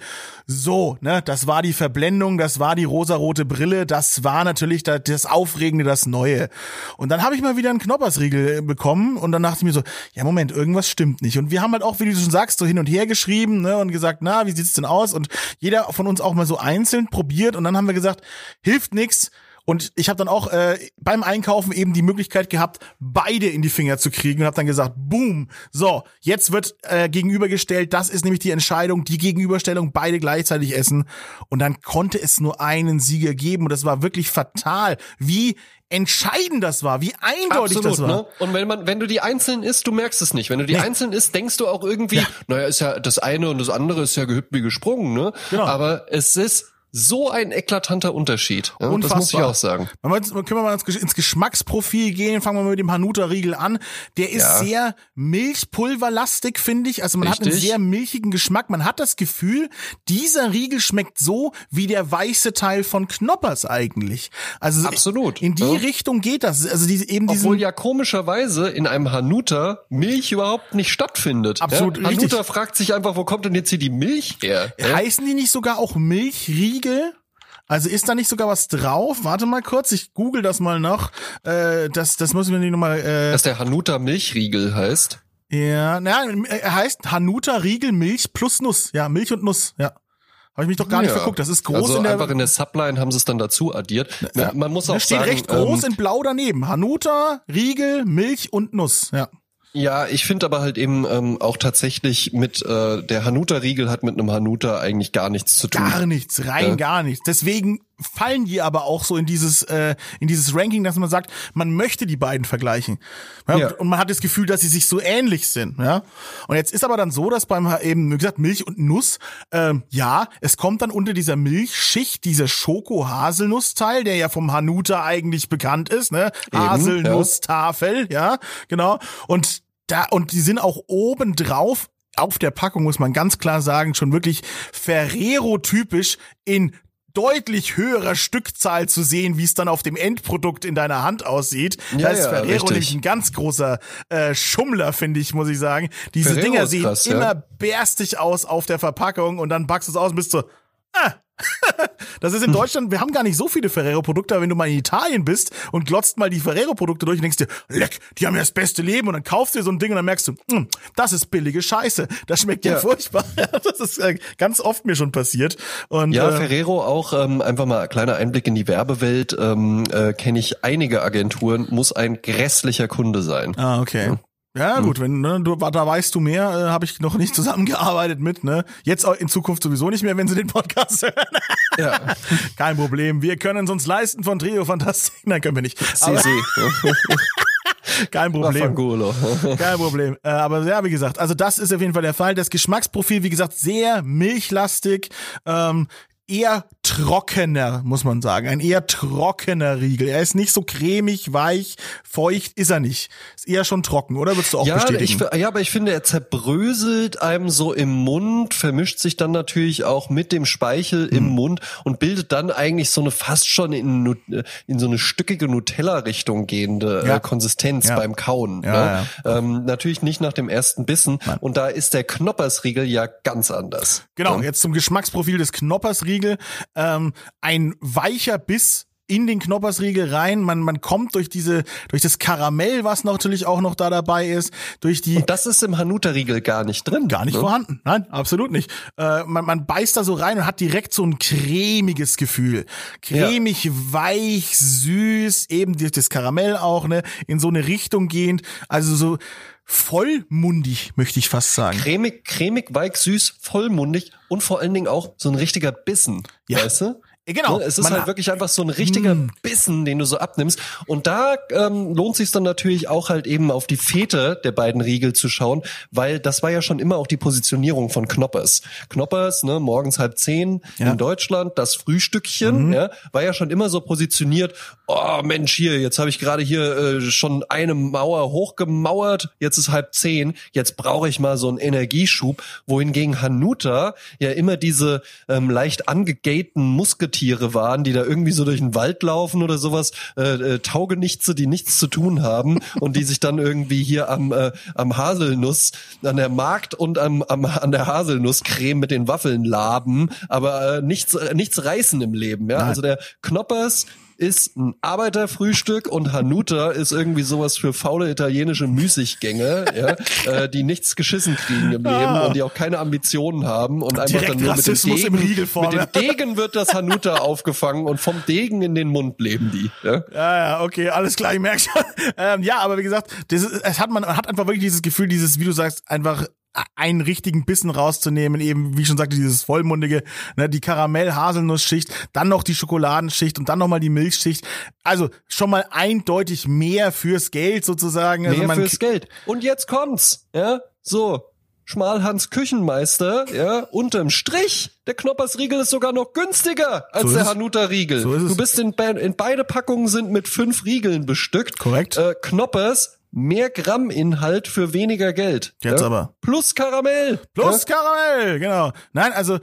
So, ne, das war die Verblendung, das war die rosarote Brille, das war natürlich das, das Aufregende, das Neue. Und dann habe ich mal wieder einen Knoppersriegel äh, bekommen und dann dachte ich mir so, ja Moment, irgendwas stimmt nicht. Und wir haben halt auch, wie du schon sagst, so hin und her geschrieben ne, und gesagt, na, wie sieht's denn aus? Und jeder von uns auch mal so einzeln probiert und dann haben wir gesagt, hilft nix. Und ich habe dann auch äh, beim Einkaufen eben die Möglichkeit gehabt, beide in die Finger zu kriegen und habe dann gesagt, boom, so, jetzt wird äh, gegenübergestellt, das ist nämlich die Entscheidung, die Gegenüberstellung, beide gleichzeitig essen. Und dann konnte es nur einen Sieger geben und das war wirklich fatal, wie entscheidend das war, wie eindeutig Absolut, das war. ne? Und wenn man, wenn du die einzeln isst, du merkst es nicht. Wenn du die Nee. einzeln isst, denkst du auch irgendwie, naja, ist ja das eine und das andere ist ja gehüpft wie gesprungen, ne? Genau. Aber es ist so ein eklatanter Unterschied. Ja, das muss ich auch sagen. Jetzt, können wir mal ins, Gesch- ins Geschmacksprofil gehen, fangen wir mal mit dem Hanuta-Riegel an. Der ist Ja. sehr milchpulverlastig, finde ich. Also man hat einen Richtig. sehr milchigen Geschmack. Man hat das Gefühl, dieser Riegel schmeckt so wie der weiße Teil von Knoppers eigentlich. Also Absolut, in die ja. Richtung geht das. Also diese, eben Obwohl ja komischerweise in einem Hanuta Milch überhaupt nicht stattfindet. Absolut ja? richtig. Hanuta fragt sich einfach, wo kommt denn jetzt hier die Milch her? Ja? heißen die nicht sogar auch Milchriegel? Also ist da nicht sogar was drauf? Warte mal kurz, ich google das mal noch. Äh, das, das müssen wir nicht nochmal. Äh, Dass der Hanuta Milchriegel heißt. Ja, na, er heißt Hanuta Riegel Milch plus Nuss. Ja, Milch und Nuss, ja. Habe ich mich doch gar nicht Ja. verguckt. Das ist groß also in der. einfach in der Subline haben sie es dann dazu addiert. ja. Man muss da auch steht sagen, recht groß ähm, in blau daneben. Hanuta, Riegel, Milch und Nuss. Ja. Ja, ich finde aber halt eben ähm, auch tatsächlich mit äh, der Hanuta-Riegel hat mit einem Hanuta eigentlich gar nichts zu tun. Gar nichts, rein Ja. gar nichts. Deswegen fallen die aber auch so in dieses äh, in dieses Ranking, dass man sagt, man möchte die beiden vergleichen. Ja, Ja. Und man hat das Gefühl, dass sie sich so ähnlich sind. Ja. Und jetzt ist aber dann so, dass beim eben wie gesagt Milch und Nuss, ähm, ja, es kommt dann unter dieser Milchschicht dieser Schoko-Haselnuss-Teil, der ja vom Hanuta eigentlich bekannt ist, ne? Eben, Haselnuss-Tafel, ja, genau. Und da und die sind auch oben drauf auf der Packung muss man ganz klar sagen, schon wirklich Ferrero-typisch in deutlich höherer Stückzahl zu sehen, wie es dann auf dem Endprodukt in deiner Hand aussieht. Ja, da ist ja, Ferrero nämlich ein ganz großer äh, Schummler, finde ich, muss ich sagen. Diese Ferrero Dinger sehen krass, ja. immer bärstig aus auf der Verpackung und dann packst du es aus und bist so, ah. Das ist in Deutschland, wir haben gar nicht so viele Ferrero-Produkte, aber wenn du mal in Italien bist und glotzt mal die Ferrero-Produkte durch und denkst dir, leck, die haben ja das beste Leben und dann kaufst du dir so ein Ding und dann merkst du, hm, das ist billige Scheiße. Das schmeckt ja, Ja. furchtbar. Das ist äh, ganz oft mir schon passiert. Und, Ja, äh, Ferrero auch ähm, einfach mal kleiner Einblick in die Werbewelt. Ähm, äh, Kenne ich einige Agenturen, muss ein grässlicher Kunde sein. Ah, okay. Ja, gut, wenn ne, du da weißt du mehr, äh, habe ich noch nicht zusammengearbeitet mit, ne? Jetzt auch in Zukunft sowieso nicht mehr, wenn sie den Podcast hören. Ja, Kein Problem. Wir können es uns leisten von Trio Fantastik. Nein, können wir nicht. Aber CC. kein Problem. Kein Problem. Äh, aber ja, wie gesagt, also das ist auf jeden Fall der Fall. Das Geschmacksprofil, wie gesagt, sehr milchlastig. Ähm, eher trockener, muss man sagen. Ein eher trockener Riegel. Er ist nicht so cremig, weich, feucht ist er nicht. Ist eher schon trocken, oder würdest du auch Ja, bestätigen? ich, ja, aber ich finde, er zerbröselt einem so im Mund, vermischt sich dann natürlich auch mit dem Speichel im Hm. Mund und bildet dann eigentlich so eine fast schon in, in so eine stückige Nutella-Richtung gehende Ja. äh, Konsistenz Ja. beim Kauen. Ja, ne? Ähm, natürlich nicht nach dem ersten Bissen. Und da ist der Knoppersriegel ja ganz anders. Genau, Ja. jetzt zum Geschmacksprofil des Knoppersriegel. Ähm, ein weicher Biss in den Knoppersriegel rein. Man, man kommt durch diese, durch das Karamell, was natürlich auch noch da dabei ist, durch die Und das ist im Hanuta-Riegel gar nicht drin. Gar nicht ne? vorhanden. Nein, absolut nicht. Äh, man, man beißt da so rein und hat direkt so ein cremiges Gefühl. Cremig, weich, süß, eben durch das Karamell auch, ne, in so eine Richtung gehend. Also so vollmundig, möchte ich fast sagen. Cremig, cremig, weich, süß, vollmundig und vor allen Dingen auch so ein richtiger Bissen. Ja. Weißt du? Ja, genau. Ne, Es ist halt wirklich einfach so ein richtiger Bissen, den du so abnimmst. Und da ähm, lohnt sich dann natürlich auch halt eben auf die Fete der beiden Riegel zu schauen, weil das war ja schon immer auch die Positionierung von Knoppers. Knoppers, ne, morgens halb zehn Ja. Mhm. in Deutschland, das Frühstückchen, ja, war ja schon immer so positioniert. Oh Mensch, hier, jetzt habe ich gerade hier äh, schon eine Mauer hochgemauert, jetzt ist halb zehn, jetzt brauche ich mal so einen Energieschub, wohingegen Hanuta ja immer diese ähm, leicht angegayten Musketiere waren, die da irgendwie so durch den Wald laufen oder sowas, äh, äh, Taugenichtse, die nichts zu tun haben und die sich dann irgendwie hier am, äh, am Haselnuss, an der Markt und am, am, an der Haselnusscreme mit den Waffeln laben, aber äh, nichts, äh, nichts reißen im Leben. Ja? Nein. Also der Knoppers ist ein Arbeiterfrühstück und Hanuta ist irgendwie sowas für faule italienische Müßiggänge, ja, äh, die nichts geschissen kriegen im Leben Ah. und die auch keine Ambitionen haben und einfach Direkt dann nur mit dem Degen, mit dem. Degen wird das Hanuta aufgefangen und vom Degen in den Mund leben die. Ja? Ja, ja, okay, alles klar, ich merke schon. Ähm, ja, aber wie gesagt, das ist, es hat man, man hat einfach wirklich dieses Gefühl, dieses, wie du sagst, einfach einen richtigen Bissen rauszunehmen, eben, wie ich schon sagte, dieses vollmundige, ne, die Karamell-Haselnussschicht, dann noch die Schokoladenschicht und dann nochmal die Milchschicht. Also schon mal eindeutig mehr fürs Geld sozusagen. Also Mehr man, fürs Geld. Und jetzt kommt's, ja, so. Schmalhans Küchenmeister, ja, unterm Strich, der Knoppersriegel ist sogar noch günstiger als So der es. Hanuta-Riegel. So ist es. du bist in, in beide Packungen sind mit fünf Riegeln bestückt. Korrekt. Äh, Knoppers, mehr Gramminhalt für weniger Geld. Jetzt ja? aber. Plus Karamell. Plus Karamell, genau. Nein, also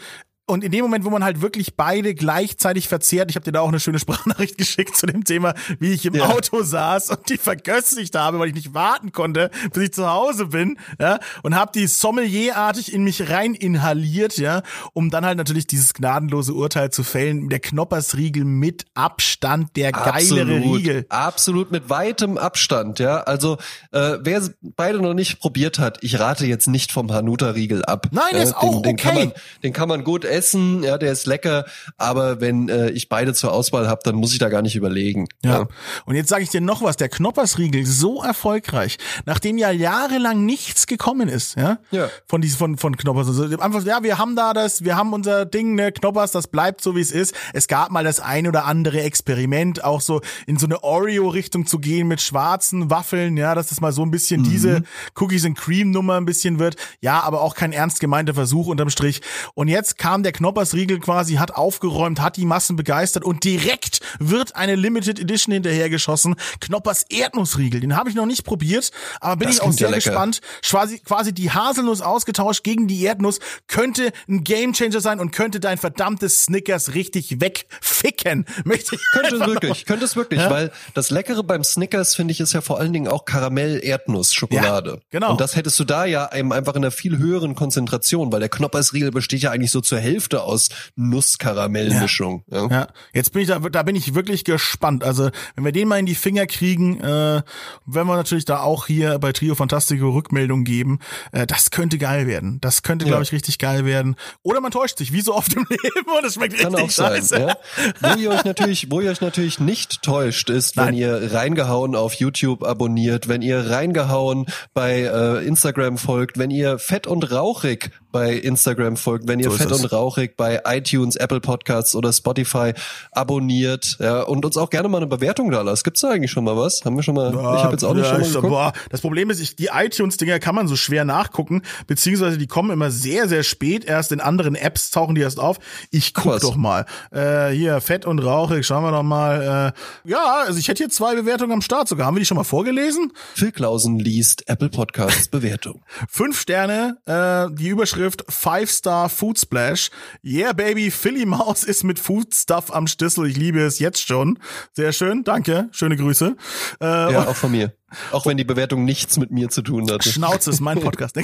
und in dem Moment, wo man halt wirklich beide gleichzeitig verzehrt, ich habe dir da auch eine schöne Sprachnachricht geschickt zu dem Thema, wie ich im Ja. Auto saß und die verköstigt habe, weil ich nicht warten konnte, bis ich zu Hause bin, ja, und habe die sommelierartig in mich rein inhaliert, ja, um dann halt natürlich dieses gnadenlose Urteil zu fällen. Der Knoppersriegel mit Abstand der geilere Absolut, Riegel. absolut mit weitem Abstand, ja. Also äh, wer beide noch nicht probiert hat, ich rate jetzt nicht vom Hanuta-Riegel ab. Nein, der Äh, ist auch den, den kann okay. man, den kann man gut essen. Essen, ja, der ist lecker, aber wenn äh, ich beide zur Auswahl habe, dann muss ich da gar nicht überlegen. Ja. Und jetzt sage ich dir noch was, der Knoppersriegel so erfolgreich, nachdem ja jahrelang nichts gekommen ist, ja, Ja. von diesem von von Knoppers. Also einfach ja, wir haben da das, wir haben unser Ding, ne, Knoppers, das bleibt so wie es ist. Es gab mal das ein oder andere Experiment, auch so in so eine Oreo Richtung zu gehen mit schwarzen Waffeln, ja, dass das mal so ein bisschen diese Cookies and Cream Nummer ein bisschen wird. Ja, aber auch kein ernst gemeinter Versuch unterm Strich. Und jetzt kam der Knoppersriegel quasi, hat aufgeräumt, hat die Massen begeistert und direkt wird eine Limited Edition hinterhergeschossen. Knoppers Erdnussriegel, den habe ich noch nicht probiert, aber bin Das ich auch ja sehr lecker. gespannt. Quasi, quasi die Haselnuss ausgetauscht gegen die Erdnuss könnte ein Gamechanger sein und könnte dein verdammtes Snickers richtig wegficken. Möchte ich Könnte es wirklich, könnte es wirklich, Ja? weil das Leckere beim Snickers, finde ich, ist ja vor allen Dingen auch Karamell-Erdnuss-Schokolade. Ja, genau. Und das hättest du da ja eben einfach in einer viel höheren Konzentration, weil der Knoppersriegel besteht ja eigentlich so zur Hälfte aus Nuss-Karamell-Mischung. Ja. Ja, jetzt bin ich da, da bin ich wirklich gespannt. Also, wenn wir den mal in die Finger kriegen, äh, wenn wir natürlich da auch hier bei Trio Fantastico Rückmeldung geben, äh, das könnte geil werden. Das könnte, glaube ich, richtig geil werden. Oder man täuscht sich, wie so oft im Leben und es schmeckt Kann richtig auch sein. scheiße. Ja. Wo ihr euch natürlich, wo ihr euch natürlich nicht täuscht, ist, wenn Nein. ihr reingehauen auf YouTube abonniert, wenn ihr reingehauen bei äh, Instagram folgt, wenn ihr fett und rauchig bei Instagram folgt, wenn ihr So fett und rauchig bei iTunes, Apple Podcasts oder Spotify abonniert, ja, und uns auch gerne mal eine Bewertung da lasst. Gibt's da eigentlich schon mal was? Haben wir schon mal? ich habe jetzt auch nicht ja, schon mal ich- boah, Das Problem ist, ich, die iTunes-Dinger kann man so schwer nachgucken, beziehungsweise die kommen immer sehr, sehr spät. Erst in anderen Apps tauchen die erst auf. Ich guck was. doch mal. Äh, hier, fett und rauchig, schauen wir doch mal. Äh, ja, also ich hätte hier zwei Bewertungen am Start sogar. Haben wir die schon mal vorgelesen? Phil Klausen liest Apple Podcasts Bewertung. Fünf Sterne, äh, die Überschrift Five Star Food Splash. Yeah, baby, Philly Maus ist mit Food Stuff am Stissel. Ich liebe es jetzt schon. Sehr schön, danke. Schöne Grüße. Äh, Ja, auch von mir. Auch wenn die Bewertung nichts mit mir zu tun hatte. Schnauze ist mein Podcast.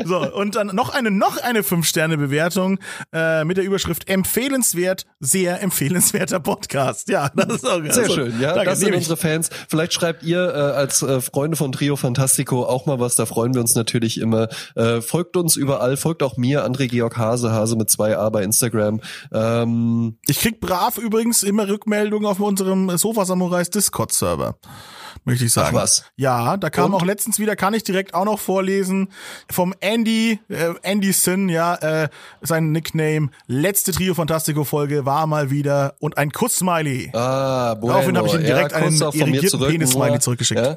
so, und dann noch eine, noch eine Fünf-Sterne-Bewertung äh, mit der Überschrift empfehlenswert, sehr empfehlenswerter Podcast. Ja, das ist auch Sehr also, schön, ja. danke, das sind unsere Fans. Vielleicht schreibt ihr äh, als äh, Freunde von Trio Fantastico auch mal was, da freuen wir uns natürlich immer. Äh, folgt uns überall, folgt auch mir, André Georg Hase, Hase mit zwei A bei Instagram. Ähm, Ich krieg brav übrigens immer Rückmeldungen auf unserem Sofa Samurais Discord-Server. Möchte ich sagen. Ach was. Ja, da kam Und? auch letztens wieder, kann ich direkt auch noch vorlesen, vom Andy, äh, Andy Sin, ja, äh, sein Nickname. Letzte Trio Fantastico Folge war mal wieder und ein Kuss-Smiley. ah, bueno. Daraufhin habe ich ihm direkt ja, einen irrigierten. Penis-Smiley zurückgeschickt. Ja.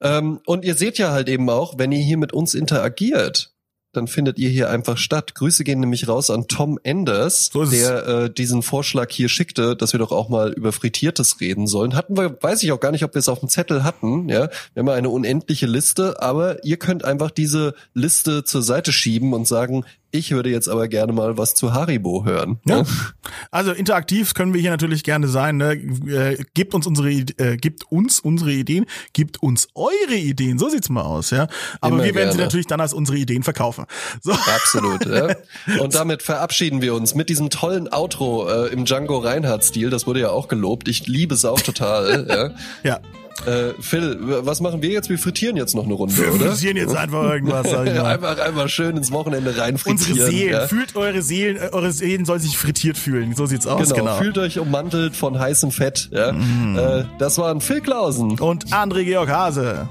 ähm, und ihr seht ja halt eben auch, wenn ihr hier mit uns interagiert, dann findet ihr hier einfach statt. Grüße gehen nämlich raus an Tom Enders, So der äh, diesen Vorschlag hier schickte, dass wir doch auch mal über Frittiertes reden sollen. Hatten wir, weiß ich auch gar nicht, ob wir es auf dem Zettel hatten. Ja, wir haben eine unendliche Liste, aber ihr könnt einfach diese Liste zur Seite schieben und sagen, ich würde jetzt aber gerne mal was zu Haribo hören. Ja. Also interaktiv können wir hier natürlich gerne sein. Ne? Äh, gebt uns unsere äh, gebt uns unsere Ideen, gebt uns eure Ideen. So sieht's mal aus, ja. Aber Immer wir werden sie gerne. natürlich dann als unsere Ideen verkaufen. So. Absolut. Ja. Und damit verabschieden wir uns mit diesem tollen Outro äh, im Django Reinhardt-Stil. Das wurde ja auch gelobt. Ich liebe es auch total. Ja. ja. Äh, Phil, was machen wir jetzt? Wir frittieren jetzt noch eine Runde, Wir oder? frittieren jetzt einfach irgendwas, sag ich mal. einfach, einfach schön ins Wochenende rein frittieren. Unsere Seelen, ja. fühlt eure Seelen, äh, eure Seelen sollen sich frittiert fühlen. So sieht's aus, Genau, genau. fühlt euch ummantelt von heißem Fett. Ja. Äh, das waren Phil Klausen Und André Georg Hase.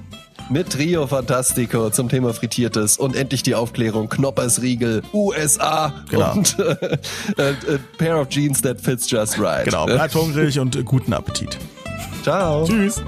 mit Trio Fantastico zum Thema Frittiertes und endlich die Aufklärung Knoppersriegel, USA Genau. und äh, äh, äh, Pair of Jeans that fits just right. Genau, bleibt hungrig und guten Appetit. Ciao. Tschüss.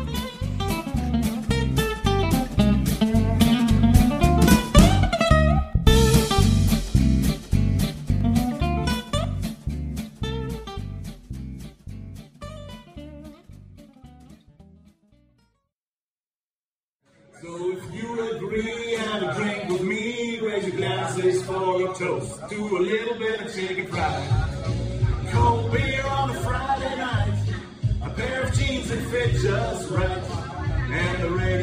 Toast to a little bit of chicken fried. Cold beer on a Friday night, a pair of jeans that fit just right, and the radio.